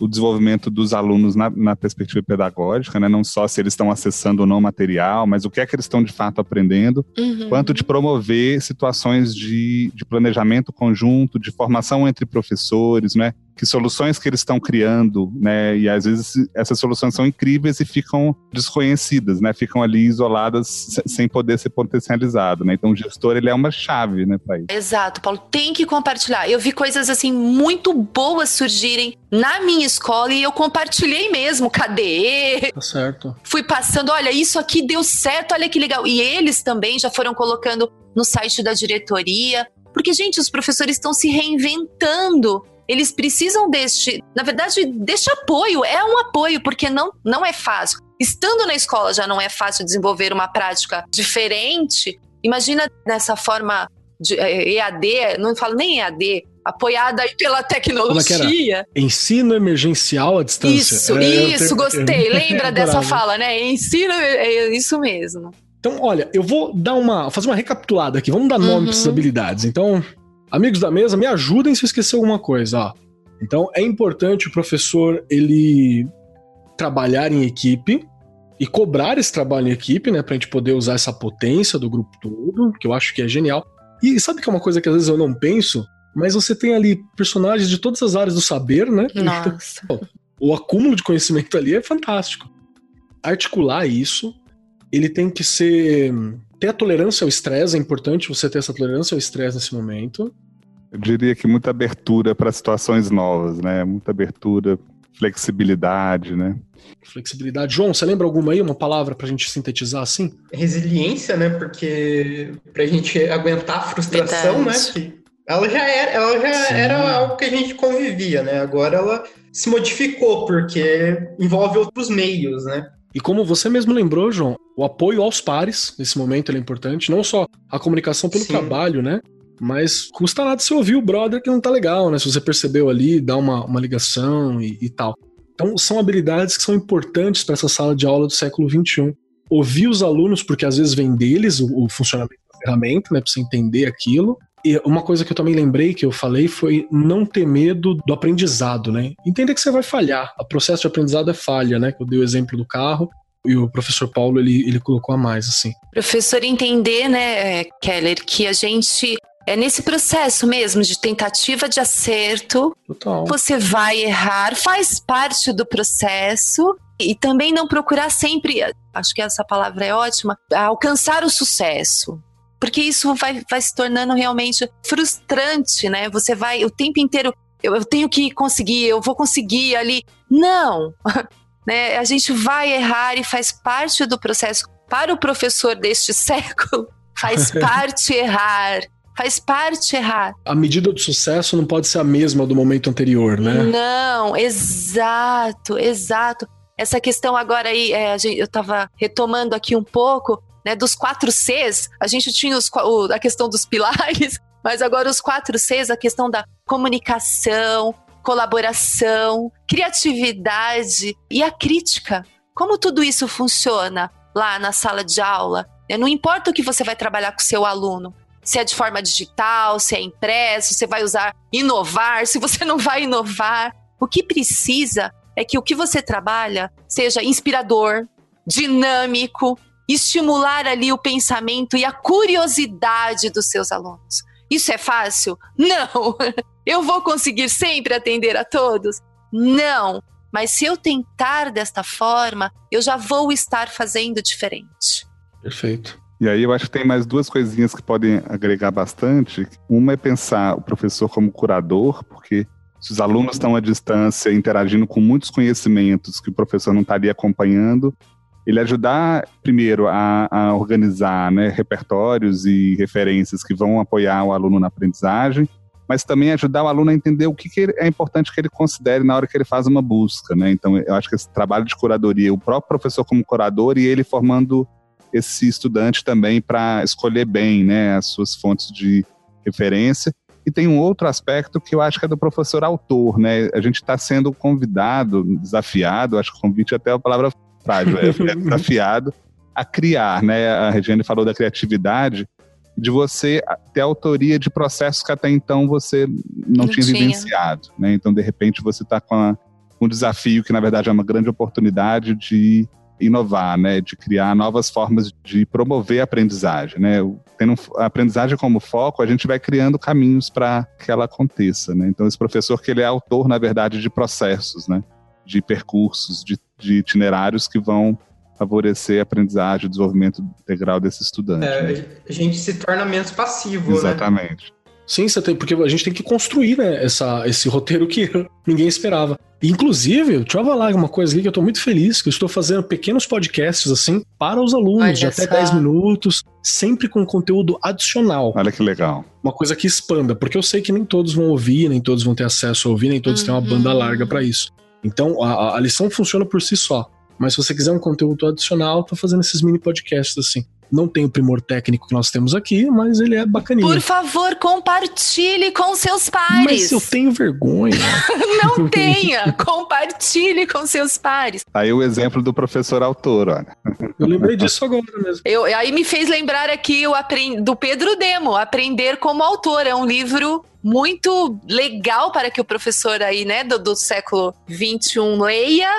D: o desenvolvimento dos alunos na, na, perspectiva pedagógica, né? não só se eles estão acessando ou não material, mas o que é que eles estão de fato aprendendo, uhum. quanto de promover situações de, de planejamento conjunto, de formação entre professores, né? Que soluções que eles estão criando, né? E às vezes essas soluções são incríveis e ficam desconhecidas, né? Ficam ali isoladas sem poder ser potencializado, né? Então o gestor ele é uma chave, né, para isso.
B: Exato, Paulo, tem que compartilhar. Eu vi coisas assim muito boas surgirem na minha escola e eu compartilhei mesmo, cadê?
A: Tá certo.
B: Fui passando, olha, isso aqui deu certo, olha que legal. E eles também já foram colocando no site da diretoria, porque gente, os professores estão se reinventando eles precisam deste, na verdade, deste apoio. É um apoio, porque não, não é fácil. Estando na escola já não é fácil desenvolver uma prática diferente. Imagina nessa forma de EAD, eh, não falo nem EAD, apoiada aí pela tecnologia.
A: Ensino emergencial à distância.
B: Isso, é, isso, gostei. Lembra dessa fala, né? Ensino é isso mesmo.
A: Então, olha, eu vou dar uma, fazer uma recapitulada aqui. Vamos dar nome uhum. para essas habilidades. Então, Amigos da mesa, me ajudem se eu esquecer alguma coisa. Ó. Então, é importante o professor ele trabalhar em equipe e cobrar esse trabalho em equipe, né, pra gente poder usar essa potência do grupo todo, que eu acho que é genial. E sabe que é uma coisa que às vezes eu não penso? Mas você tem ali personagens de todas as áreas do saber, né?
B: Nossa.
A: o acúmulo de conhecimento ali é fantástico. Articular isso, ele tem que ser. Ter a tolerância ao estresse, é importante você ter essa tolerância ao estresse nesse momento.
D: Eu diria que muita abertura para situações novas, né? Muita abertura, flexibilidade, né?
A: Flexibilidade. João, você lembra alguma aí, uma palavra para a gente sintetizar assim?
C: Resiliência, né? Porque para a gente aguentar a frustração, né? Que ela já era, ela já
A: Sim.
C: era algo que a gente convivia, né? Agora ela se modificou porque envolve outros meios, né?
A: E como você mesmo lembrou, João, o apoio aos pares, nesse momento, ele é importante. Não só a comunicação pelo
C: Sim.
A: trabalho, né? Mas custa nada você ouvir o brother que não tá legal, né? Se você percebeu ali, dá uma, uma ligação e, e tal. Então, são habilidades que são importantes para essa sala de aula do século XXI. Ouvir os alunos, porque às vezes vem deles o, o funcionamento da ferramenta, né? Pra você entender aquilo. E uma coisa que eu também lembrei que eu falei foi não ter medo do aprendizado, né? Entender que você vai falhar. O processo de aprendizado é falha, né? Eu dei o exemplo do carro e o professor Paulo ele, ele colocou a mais, assim.
B: Professor, entender, né, Keller, que a gente é nesse processo mesmo de tentativa de acerto,
A: Total.
B: você vai errar, faz parte do processo e também não procurar sempre, acho que essa palavra é ótima, alcançar o sucesso. Porque isso vai, vai se tornando realmente frustrante, né? Você vai o tempo inteiro, eu, eu tenho que conseguir, eu vou conseguir ali. Não! né? A gente vai errar e faz parte do processo. Para o professor deste século, faz parte errar. Faz parte errar.
A: A medida do sucesso não pode ser a mesma do momento anterior, né?
B: Não, exato, exato. Essa questão agora aí, é, eu estava retomando aqui um pouco, né, dos quatro Cs, a gente tinha os o- a questão dos pilares, mas agora os quatro Cs, a questão da comunicação, colaboração, criatividade e a crítica. Como tudo isso funciona lá na sala de aula? né? Não importa o que você vai trabalhar com o seu aluno, se é de forma digital, se é impresso, se vai usar inovar, se você não vai inovar. O que precisa é que o que você trabalha seja inspirador, dinâmico, estimular ali o pensamento e a curiosidade dos seus alunos. Isso é fácil? Não! Eu vou conseguir sempre atender a todos? Não! Mas se eu tentar desta forma, eu já vou estar fazendo diferente.
A: Perfeito.
D: E aí eu acho que tem mais duas coisinhas que podem agregar bastante. Uma é pensar o professor como curador, porque se os alunos estão à distância interagindo com muitos conhecimentos que o professor não estaria acompanhando, ele ajudar primeiro a, a organizar né, repertórios e referências que vão apoiar o aluno na aprendizagem, mas também ajudar o aluno a entender o que, que é importante que ele considere na hora que ele faz uma busca. Né? Então, eu acho que esse trabalho de curadoria, o próprio professor como curador e ele formando esse estudante também para escolher bem né, as suas fontes de referência. E tem um outro aspecto que eu acho que é do professor autor, né? A gente está sendo convidado, desafiado, acho que convite até a palavra frágil, é, é desafiado a criar, né? A Regiane falou da criatividade, de você ter autoria de processos que até então você não,
B: Não
D: tinha,
B: tinha.
D: vivenciado, né? Então, de repente, você está com a- um desafio que, na verdade, é uma grande oportunidade de inovar, né, de criar novas formas de promover a aprendizagem, né? Tendo a aprendizagem como foco, a gente vai criando caminhos para que ela aconteça, né? Então esse professor que ele é autor, na verdade, de processos, né, de percursos, de, de itinerários que vão favorecer a aprendizagem, o desenvolvimento integral desse estudante. né?
C: É, a gente se torna menos passivo, né?
D: Exatamente.
A: Sim, você tem, porque a gente tem que construir né, essa, esse roteiro que ninguém esperava. E, Inclusive, deixa eu falar uma coisa aqui que eu tô muito feliz, que eu estou fazendo pequenos podcasts assim para os alunos,
B: Olha
A: de até
B: só.
A: 10 minutos, sempre com conteúdo adicional.
D: Olha que legal.
A: Uma coisa que expanda, porque eu sei que nem todos vão ouvir, nem todos vão ter acesso a ouvir, nem todos têm uma
B: Uhum.
A: banda larga para isso. Então, a, a- lição funciona por si só. Mas se você quiser um conteúdo adicional, tô fazendo esses mini podcasts assim. Não tem o primor técnico que nós temos aqui, mas ele é bacaninho.
B: Por favor, compartilhe com seus pares.
A: Mas eu tenho vergonha.
B: Não tenha. Compartilhe com seus pares.
D: Tá Aí o exemplo do professor autor, olha.
A: Eu lembrei disso agora mesmo.
B: Eu, aí me fez lembrar aqui o do Pedro Demo, Aprender como Autor. É um livro muito legal para que o professor aí, né, do, do século XXI leia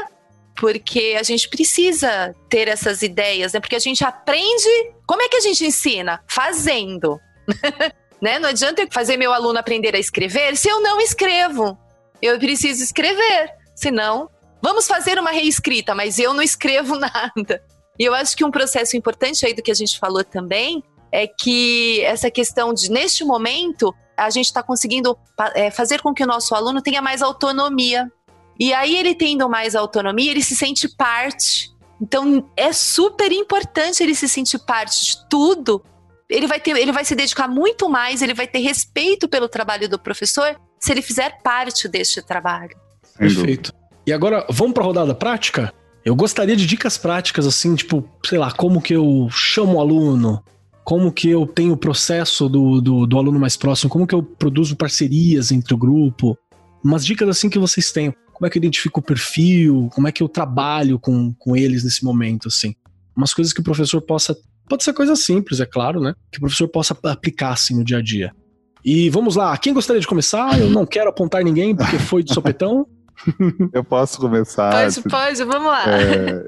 B: porque a gente precisa ter essas ideias, né? Porque a gente aprende. Como é que a gente ensina? Fazendo. né? Não adianta eu fazer meu aluno aprender a escrever se eu não escrevo. Eu preciso escrever, senão vamos fazer uma reescrita, mas eu não escrevo nada. E eu acho que um processo importante aí do que a gente falou também é que essa questão de, neste momento, a gente está conseguindo é, fazer com que o nosso aluno tenha mais autonomia. E aí, ele tendo mais autonomia, ele se sente parte. Então, é super importante ele se sentir parte de tudo. Ele vai, ter, ele vai se dedicar muito mais, ele vai ter respeito pelo trabalho do professor se ele fizer parte deste trabalho.
A: Perfeito. E agora, vamos para a rodada prática? Eu gostaria de dicas práticas, assim, tipo, sei lá, como que eu chamo o aluno, como que eu tenho o processo do, do, do, aluno mais próximo, como que eu produzo parcerias entre o grupo, umas dicas assim que vocês têm, como é que eu identifico o perfil, como é que eu trabalho com, com eles nesse momento, assim. Umas coisas que o professor possa, pode ser coisa simples, é claro, né, que o professor possa aplicar, assim, no dia a dia. E vamos lá, quem gostaria de começar? Eu não quero apontar ninguém, porque foi de sopetão.
D: eu posso começar.
B: Pode, pode, vamos lá. É,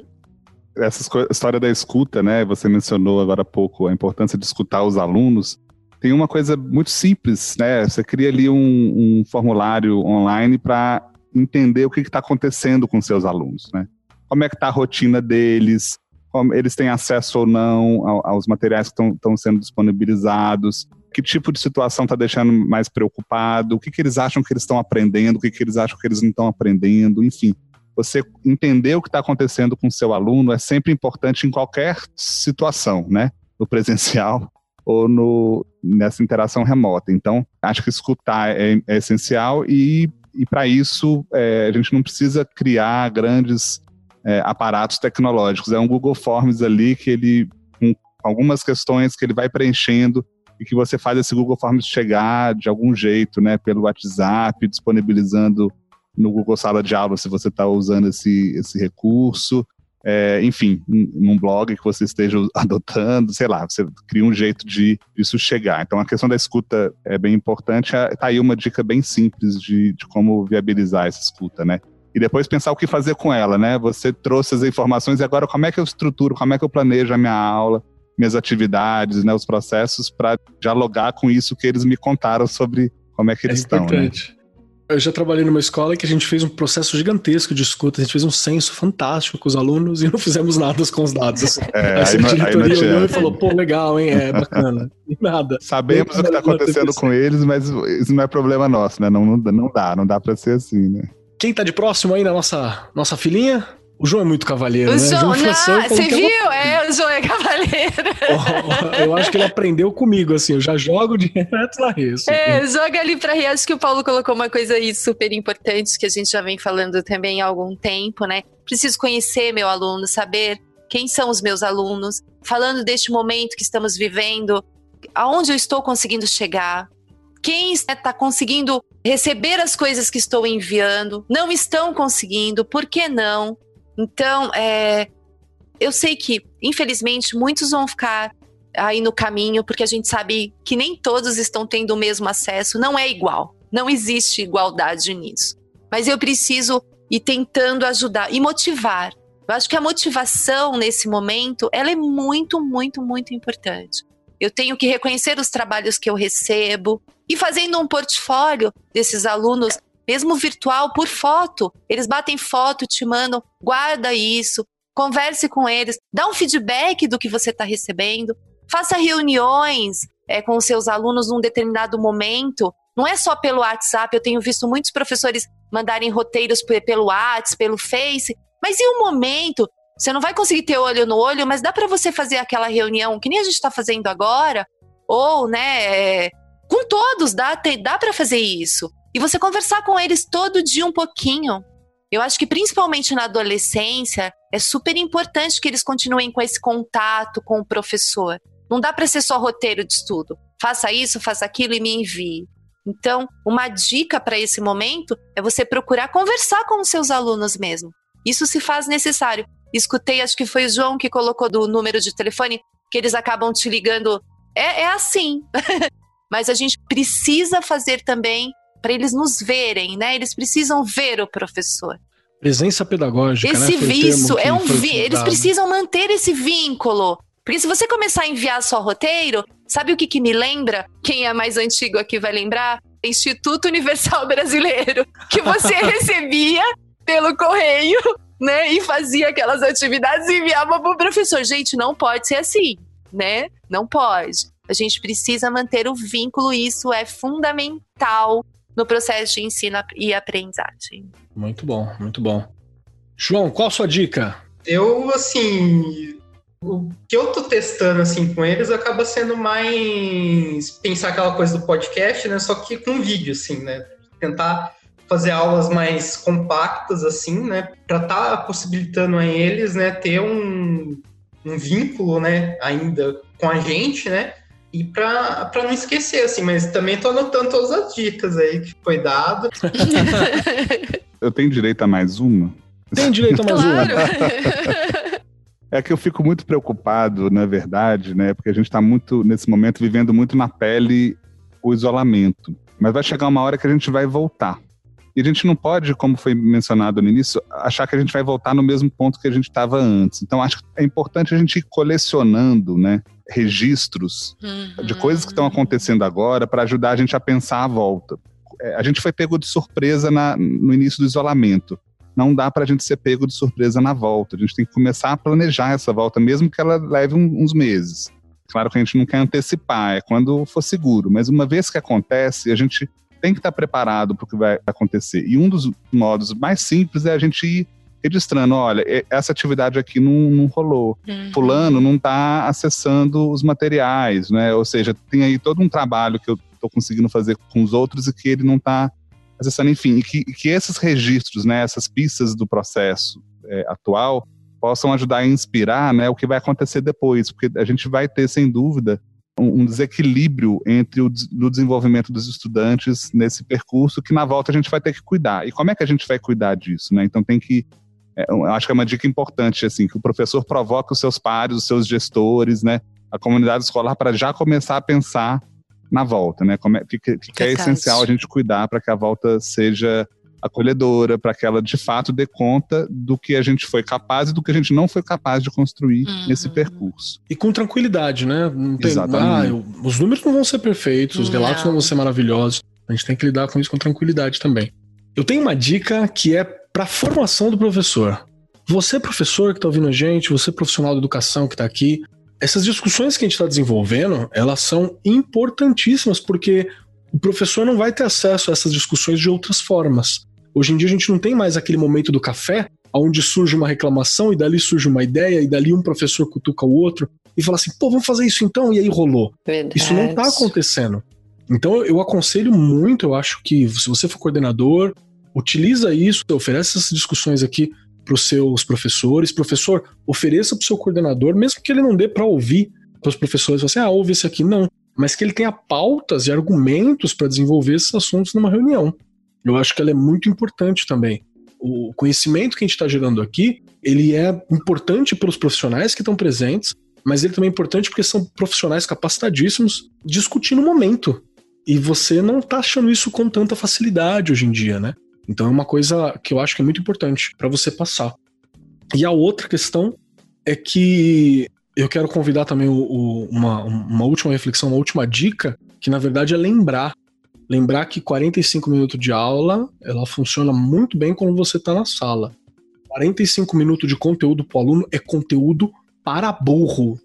D: essa história da escuta, né? Você mencionou agora há pouco a importância de escutar os alunos. Tem uma coisa muito simples, né? Você cria ali um, um formulário online para entender o que está acontecendo com seus alunos, né? Como é que está a rotina deles, como eles têm acesso ou não aos materiais que estão sendo disponibilizados, que tipo de situação está deixando mais preocupado, o que, que eles acham que eles estão aprendendo, o que, que eles acham que eles não estão aprendendo, enfim você entender o que está acontecendo com seu aluno é sempre importante em qualquer situação, né? No presencial ou no, nessa interação remota. Então, acho que escutar é, é essencial e, e para isso é, a gente não precisa criar grandes é, aparatos tecnológicos. É um Google Forms ali que ele, com algumas questões que ele vai preenchendo e que você faz esse Google Forms chegar de algum jeito, né? Pelo WhatsApp, disponibilizando no Google Sala de Aula se você está usando esse, esse recurso. É, enfim, num blog que você esteja adotando, sei lá, você cria um jeito de isso chegar. Então a questão da escuta é bem importante. Está aí uma dica bem simples de, de como viabilizar essa escuta, né? E depois pensar o que fazer com ela, né? Você trouxe as informações e agora como é que eu estruturo, como é que eu planejo a minha aula, minhas atividades, né, os processos para dialogar com isso que eles me contaram sobre como é que eles é estão. Né?
A: Eu já trabalhei numa escola que a gente fez um processo gigantesco de escuta, a gente fez um censo fantástico com os alunos e não fizemos nada com os dados. Assim. É, a diretoria olhou e falou, pô, legal, hein? É bacana. Nada.
D: Sabemos o que está acontecendo com eles, mas isso não é problema nosso, né? Não, não, não dá, não dá para ser assim, né?
A: Quem tá de próximo aí na nossa, nossa filinha? O João é muito cavalheiro, o
B: né?
A: João,
B: João não, você viu? É, o João é cavaleiro.
A: Oh, eu acho que ele aprendeu comigo, assim, eu já jogo direto na res.
B: É, joga ali pra rir. Acho que o Paulo colocou uma coisa aí super importante que a gente já vem falando também há algum tempo, né? Preciso conhecer meu aluno, saber quem são os meus alunos, falando deste momento que estamos vivendo, aonde eu estou conseguindo chegar, quem está conseguindo receber as coisas que estou enviando, não estão conseguindo, por que não? Então, é, eu sei que, infelizmente, muitos vão ficar aí no caminho, porque a gente sabe que nem todos estão tendo o mesmo acesso, não é igual, não existe igualdade nisso. Mas eu preciso ir tentando ajudar e motivar. Eu acho que a motivação nesse momento, ela é muito, muito, muito importante. Eu tenho que reconhecer os trabalhos que eu recebo e fazendo um portfólio desses alunos mesmo virtual, por foto. Eles batem foto, te mandam, guarda isso, converse com eles, dá um feedback do que você está recebendo, faça reuniões é, com os seus alunos num determinado momento. Não é só pelo WhatsApp, eu tenho visto muitos professores mandarem roteiros pelo WhatsApp, pelo Face, mas em um momento, você não vai conseguir ter olho no olho, mas dá para você fazer aquela reunião que nem a gente está fazendo agora, ou, né, é, com todos, dá, dá para fazer isso e você conversar com eles todo dia um pouquinho. Eu acho que principalmente na adolescência é super importante que eles continuem com esse contato com o professor. Não dá para ser só roteiro de estudo. Faça isso, faça aquilo e me envie. Então, uma dica para esse momento é você procurar conversar com os seus alunos mesmo. Isso se faz necessário. Escutei, acho que foi o João que colocou do número de telefone, que eles acabam te ligando. É, é assim. Mas a gente precisa fazer também para eles nos verem, né? Eles precisam ver o professor.
A: Presença pedagógica.
B: Esse
A: né?
B: vício é um vi Eles precisam manter esse vínculo. Porque se você começar a enviar só roteiro, sabe o que, que me lembra? Quem é mais antigo aqui vai lembrar? Instituto Universal Brasileiro, que você recebia pelo correio, né? E fazia aquelas atividades e enviava para o professor. Gente, não pode ser assim, né? Não pode. A gente precisa manter o vínculo, isso é fundamental no processo de ensino e aprendizagem.
A: Muito bom, muito bom. João, qual a sua dica?
C: Eu, assim, o que eu tô testando, assim, com eles acaba sendo mais pensar aquela coisa do podcast, né, só que com vídeo, assim, né, tentar fazer aulas mais compactas, assim, né, para estar tá possibilitando a eles, né, ter um, um vínculo, né, ainda com a gente, né, e para não esquecer, assim, mas também tô anotando todas as dicas aí que foi dado.
D: eu tenho direito a mais uma?
A: Tem direito a mais claro. uma.
D: É que eu fico muito preocupado, na verdade, né? Porque a gente está muito, nesse momento, vivendo muito na pele o isolamento. Mas vai chegar uma hora que a gente vai voltar. E a gente não pode, como foi mencionado no início, achar que a gente vai voltar no mesmo ponto que a gente estava antes. Então, acho que é importante a gente ir colecionando, né? Registros uhum. de coisas que estão acontecendo agora para ajudar a gente a pensar a volta. É, a gente foi pego de surpresa na, no início do isolamento. Não dá para a gente ser pego de surpresa na volta. A gente tem que começar a planejar essa volta, mesmo que ela leve um, uns meses. Claro que a gente não quer antecipar, é quando for seguro. Mas uma vez que acontece, a gente tem que estar preparado para o que vai acontecer. E um dos modos mais simples é a gente ir registrando, olha, essa atividade aqui não, não rolou. Uhum. Fulano não está acessando os materiais, né? Ou seja, tem aí todo um trabalho que eu estou conseguindo fazer com os outros e que ele não está acessando, enfim, e que, e que, esses registros, né, essas pistas do processo é, atual possam ajudar a inspirar, né, o que vai acontecer depois, porque a gente vai ter, sem dúvida, um, um desequilíbrio entre o do desenvolvimento dos estudantes nesse percurso que na volta a gente vai ter que cuidar. E como é que a gente vai cuidar disso, né? Então tem que é, eu acho que é uma dica importante, assim, que o professor provoque os seus pares, os seus gestores, né, a comunidade escolar para já começar a pensar na volta, né, como é, que, que, que é essencial a gente cuidar para que a volta seja acolhedora, para que ela de fato dê conta do que a gente foi capaz e do que a gente não foi capaz de construir uhum. nesse percurso.
A: E com tranquilidade, né? Não tem, Exatamente. Ah, eu, os números não vão ser perfeitos, os relatos não vão ser maravilhosos. A gente tem que lidar com isso com tranquilidade também. Eu tenho uma dica que é para a formação do professor. Você, professor que está ouvindo a gente, você, profissional de educação que está aqui, essas discussões que a gente está desenvolvendo, elas são importantíssimas porque o professor não vai ter acesso a essas discussões de outras formas. Hoje em dia a gente não tem mais aquele momento do café, onde surge uma reclamação e dali surge uma ideia e dali um professor cutuca o outro e fala assim, pô, vamos fazer isso então, e aí rolou. Verdade. Isso não está acontecendo. Então eu aconselho muito, eu acho que se você for coordenador, utiliza isso, oferece essas discussões aqui para os seus professores. Professor, ofereça para o seu coordenador, mesmo que ele não dê para ouvir para os professores, você, ah, ouve esse aqui, não. Mas que ele tenha pautas e argumentos para desenvolver esses assuntos numa reunião. Eu acho que ela é muito importante também. O conhecimento que a gente está gerando aqui, ele é importante para os profissionais que estão presentes, mas ele também é importante porque são profissionais capacitadíssimos discutindo o momento. E você não está achando isso com tanta facilidade hoje em dia, né? Então é uma coisa que eu acho que é muito importante para você passar. E a outra questão é que eu quero convidar também o, o, uma, uma última reflexão, uma última dica, que na verdade é lembrar. Lembrar que 45 minutos de aula, ela funciona muito bem quando você está na sala. 45 minutos de conteúdo para o aluno é conteúdo para burro.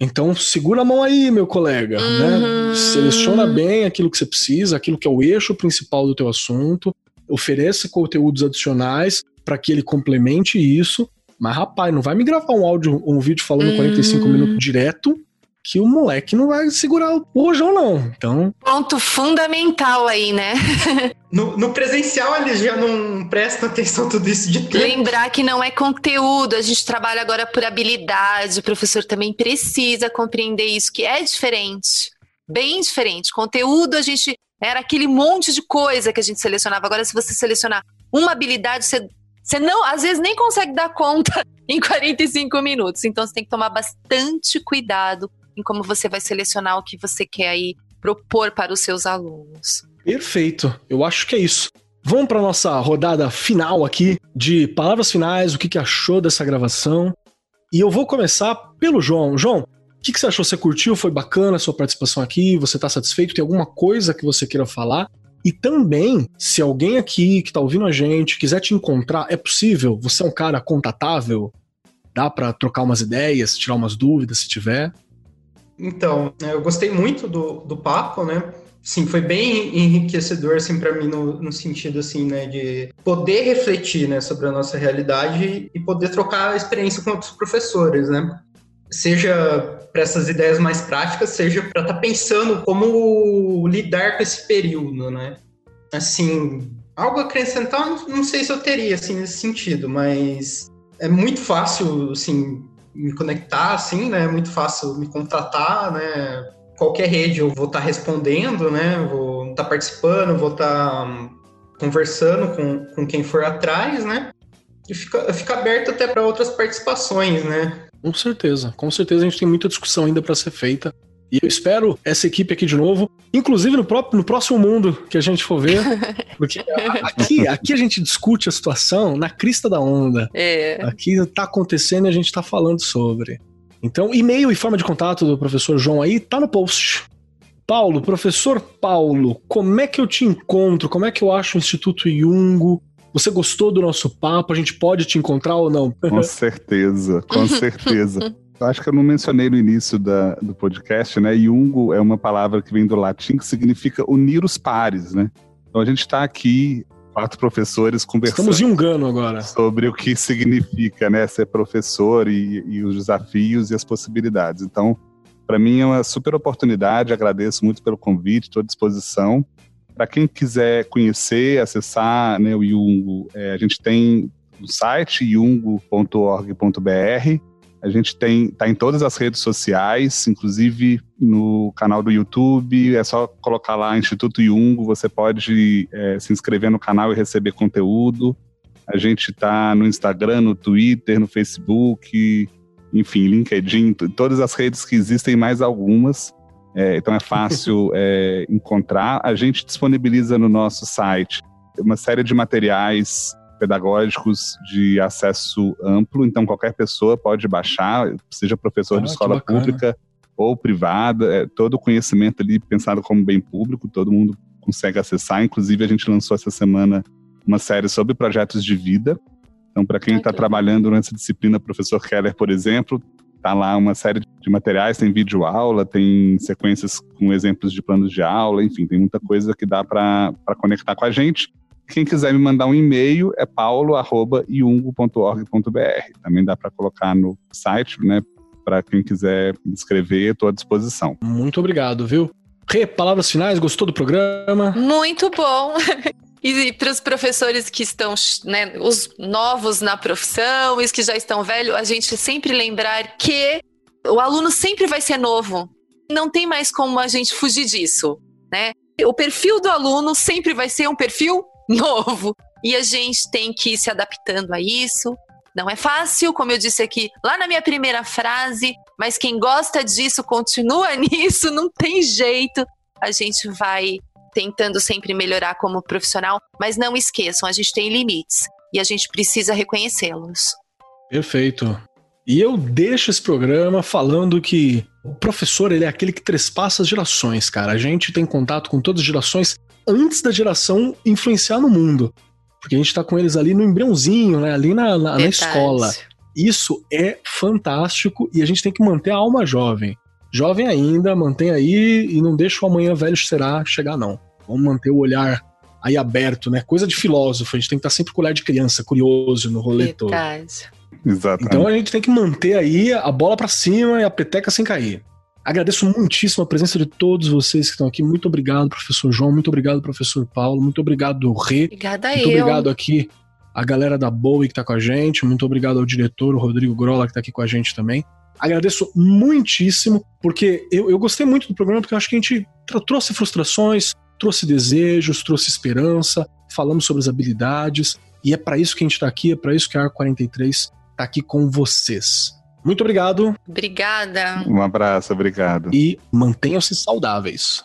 A: Então, segura a mão aí, meu colega, né? uhum. né? Seleciona bem aquilo que você precisa, aquilo que é o eixo principal do teu assunto, ofereça conteúdos adicionais para que ele complemente isso. Mas, rapaz, não vai me gravar um áudio, um vídeo falando hum. 45 minutos direto, que o moleque não vai segurar o rojão, não. Então.
B: Ponto fundamental aí, né?
C: no, no, presencial eles já não prestam atenção tudo isso de tempo.
B: Lembrar que não é conteúdo, a gente trabalha agora por habilidade, o professor também precisa compreender isso, que é diferente. Bem diferente. Conteúdo a gente era aquele monte de coisa que a gente selecionava. Agora, se você selecionar uma habilidade, você, você não, às vezes nem consegue dar conta em 45 minutos. Então, você tem que tomar bastante cuidado em como você vai selecionar o que você quer aí propor para os seus alunos.
A: Perfeito. Eu acho que é isso. vamos para nossa rodada final aqui de palavras finais, o que, que achou dessa gravação. E eu vou começar pelo João. João, o que, que você achou? Você curtiu? Foi bacana a sua participação aqui? Você está satisfeito? Tem alguma coisa que você queira falar? E também, se alguém aqui que está ouvindo a gente quiser te encontrar, é possível? Você é um cara contatável? Dá para trocar umas ideias, tirar umas dúvidas se tiver?
C: Então, eu gostei muito do, do papo, né? Sim, foi bem enriquecedor assim para mim no, no, sentido assim, né, de poder refletir, né, sobre a nossa realidade e poder trocar experiência com outros professores, né? Seja para essas ideias mais práticas, seja para estar tá pensando como lidar com esse período, né? Assim, algo a acrescentar, não sei se eu teria assim nesse sentido, mas é muito fácil, assim, me conectar, assim, né? É muito fácil me contratar, né? Qualquer rede eu vou estar tá respondendo, né? Vou estar tá participando, vou estar tá, um, conversando com, com quem for atrás, né? E fica, fica aberto até para outras participações, né?
A: Com certeza, com certeza a gente tem muita discussão ainda para ser feita. E eu espero essa equipe aqui de novo, inclusive no, próprio, no próximo mundo que a gente for ver. Porque aqui, aqui a gente discute a situação na crista da onda. É. Aqui tá acontecendo e a gente tá falando sobre. Então, e-mail e forma de contato do professor João aí tá no post. Paulo, professor Paulo, como é que eu te encontro? Como é que eu acho o Instituto Jungo? Você gostou do nosso papo? A gente pode te encontrar ou não?
D: Com certeza, com certeza. Eu acho que eu não mencionei no início da, do podcast, né? Jungo é uma palavra que vem do latim que significa unir os pares, né? Então a gente está aqui, quatro professores, conversando.
A: Estamos jungando agora.
D: Sobre o que significa, né? Ser professor e, e os desafios e as possibilidades. Então, para mim é uma super oportunidade, agradeço muito pelo convite, estou à disposição. Para quem quiser conhecer, acessar né, o Jungo, é, a gente tem o site jungo.org.br a gente tem tá em todas as redes sociais, inclusive no canal do YouTube. É só colocar lá Instituto Jungo, você pode é, se inscrever no canal e receber conteúdo. A gente está no Instagram, no Twitter, no Facebook, enfim, LinkedIn, todas as redes que existem, mais algumas. É, então é fácil é, encontrar. A gente disponibiliza no nosso site uma série de materiais pedagógicos de acesso amplo, então qualquer pessoa pode baixar, seja professor ah, de escola pública ou privada, é, todo o conhecimento ali pensado como bem público, todo mundo consegue acessar. Inclusive, a gente lançou essa semana uma série sobre projetos de vida. Então, para quem está trabalhando nessa disciplina, professor Keller, por exemplo, tá lá uma série de materiais, tem vídeo aula, tem sequências com exemplos de planos de aula, enfim, tem muita coisa que dá para conectar com a gente. Quem quiser me mandar um e-mail é paulo@iungo.org.br. Também dá para colocar no site, né? Para quem quiser me escrever, estou à disposição.
A: Muito obrigado, viu? Rê, palavras finais, gostou do programa?
B: Muito bom. E para os professores que estão, né, os novos na profissão, os que já estão velhos, a gente sempre lembrar que o aluno sempre vai ser novo. Não tem mais como a gente fugir disso, né? O perfil do aluno sempre vai ser um perfil novo. E a gente tem que ir se adaptando a isso. Não é fácil, como eu disse aqui lá na minha primeira frase, mas quem gosta disso continua nisso, não tem jeito. A gente vai tentando sempre melhorar como profissional, mas não esqueçam, a gente tem limites e a gente precisa reconhecê-los.
A: Perfeito. E eu deixo esse programa falando que o professor ele é aquele que trespassa as gerações, cara. A gente tem contato com todas as gerações antes da geração influenciar no mundo. Porque a gente tá com eles ali no embriãozinho, né? Ali na, na, na escola. Isso é fantástico e a gente tem que manter a alma jovem. Jovem ainda, mantém aí e não deixa o amanhã velho será chegar, não. Vamos manter o olhar aí aberto, né? Coisa de filósofo, a gente tem que estar tá sempre com o olhar de criança, curioso no rolê Verdade. todo. Exatamente. Então a gente tem que manter aí a bola para cima e a peteca sem cair. Agradeço muitíssimo a presença de todos vocês que estão aqui. Muito obrigado, professor João. Muito obrigado, professor Paulo. Muito obrigado, Rê.
B: Obrigada
A: muito
B: eu.
A: obrigado aqui a galera da Bowie que está com a gente. Muito obrigado ao diretor, o Rodrigo Grola, que está aqui com a gente também. Agradeço muitíssimo, porque eu, eu gostei muito do programa, porque eu acho que a gente trouxe frustrações, trouxe desejos, trouxe esperança, falamos sobre as habilidades, e é para isso que a gente está aqui, é para isso que a AR43 está aqui com vocês. Muito obrigado.
B: Obrigada.
D: Um abraço, obrigado.
A: E mantenham-se saudáveis.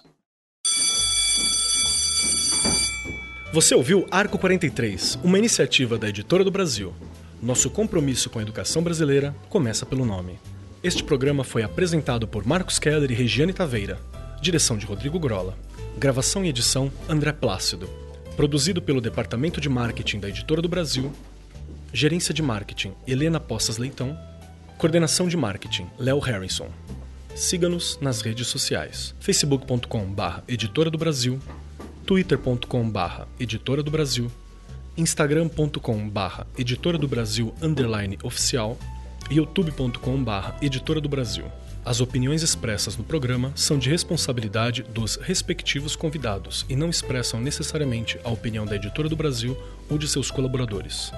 A: Você ouviu Arco 43, uma iniciativa da Editora do Brasil. Nosso compromisso com a educação brasileira começa pelo nome. Este programa foi apresentado por Marcos Keller e Regiane Taveira. Direção de Rodrigo Grola. Gravação e edição André Plácido. Produzido pelo Departamento de Marketing da Editora do Brasil. Gerência de Marketing Helena Poças Leitão. Coordenação de Marketing Léo Harrison. Siga-nos nas redes sociais: facebook.com/barra Editora do Brasil, twitter.com/barra Editora do Brasil, instagram.com/barra Editora do Brasil underline oficial youtube.com/barra Editora do Brasil. As opiniões expressas no programa são de responsabilidade dos respectivos convidados e não expressam necessariamente a opinião da Editora do Brasil ou de seus colaboradores.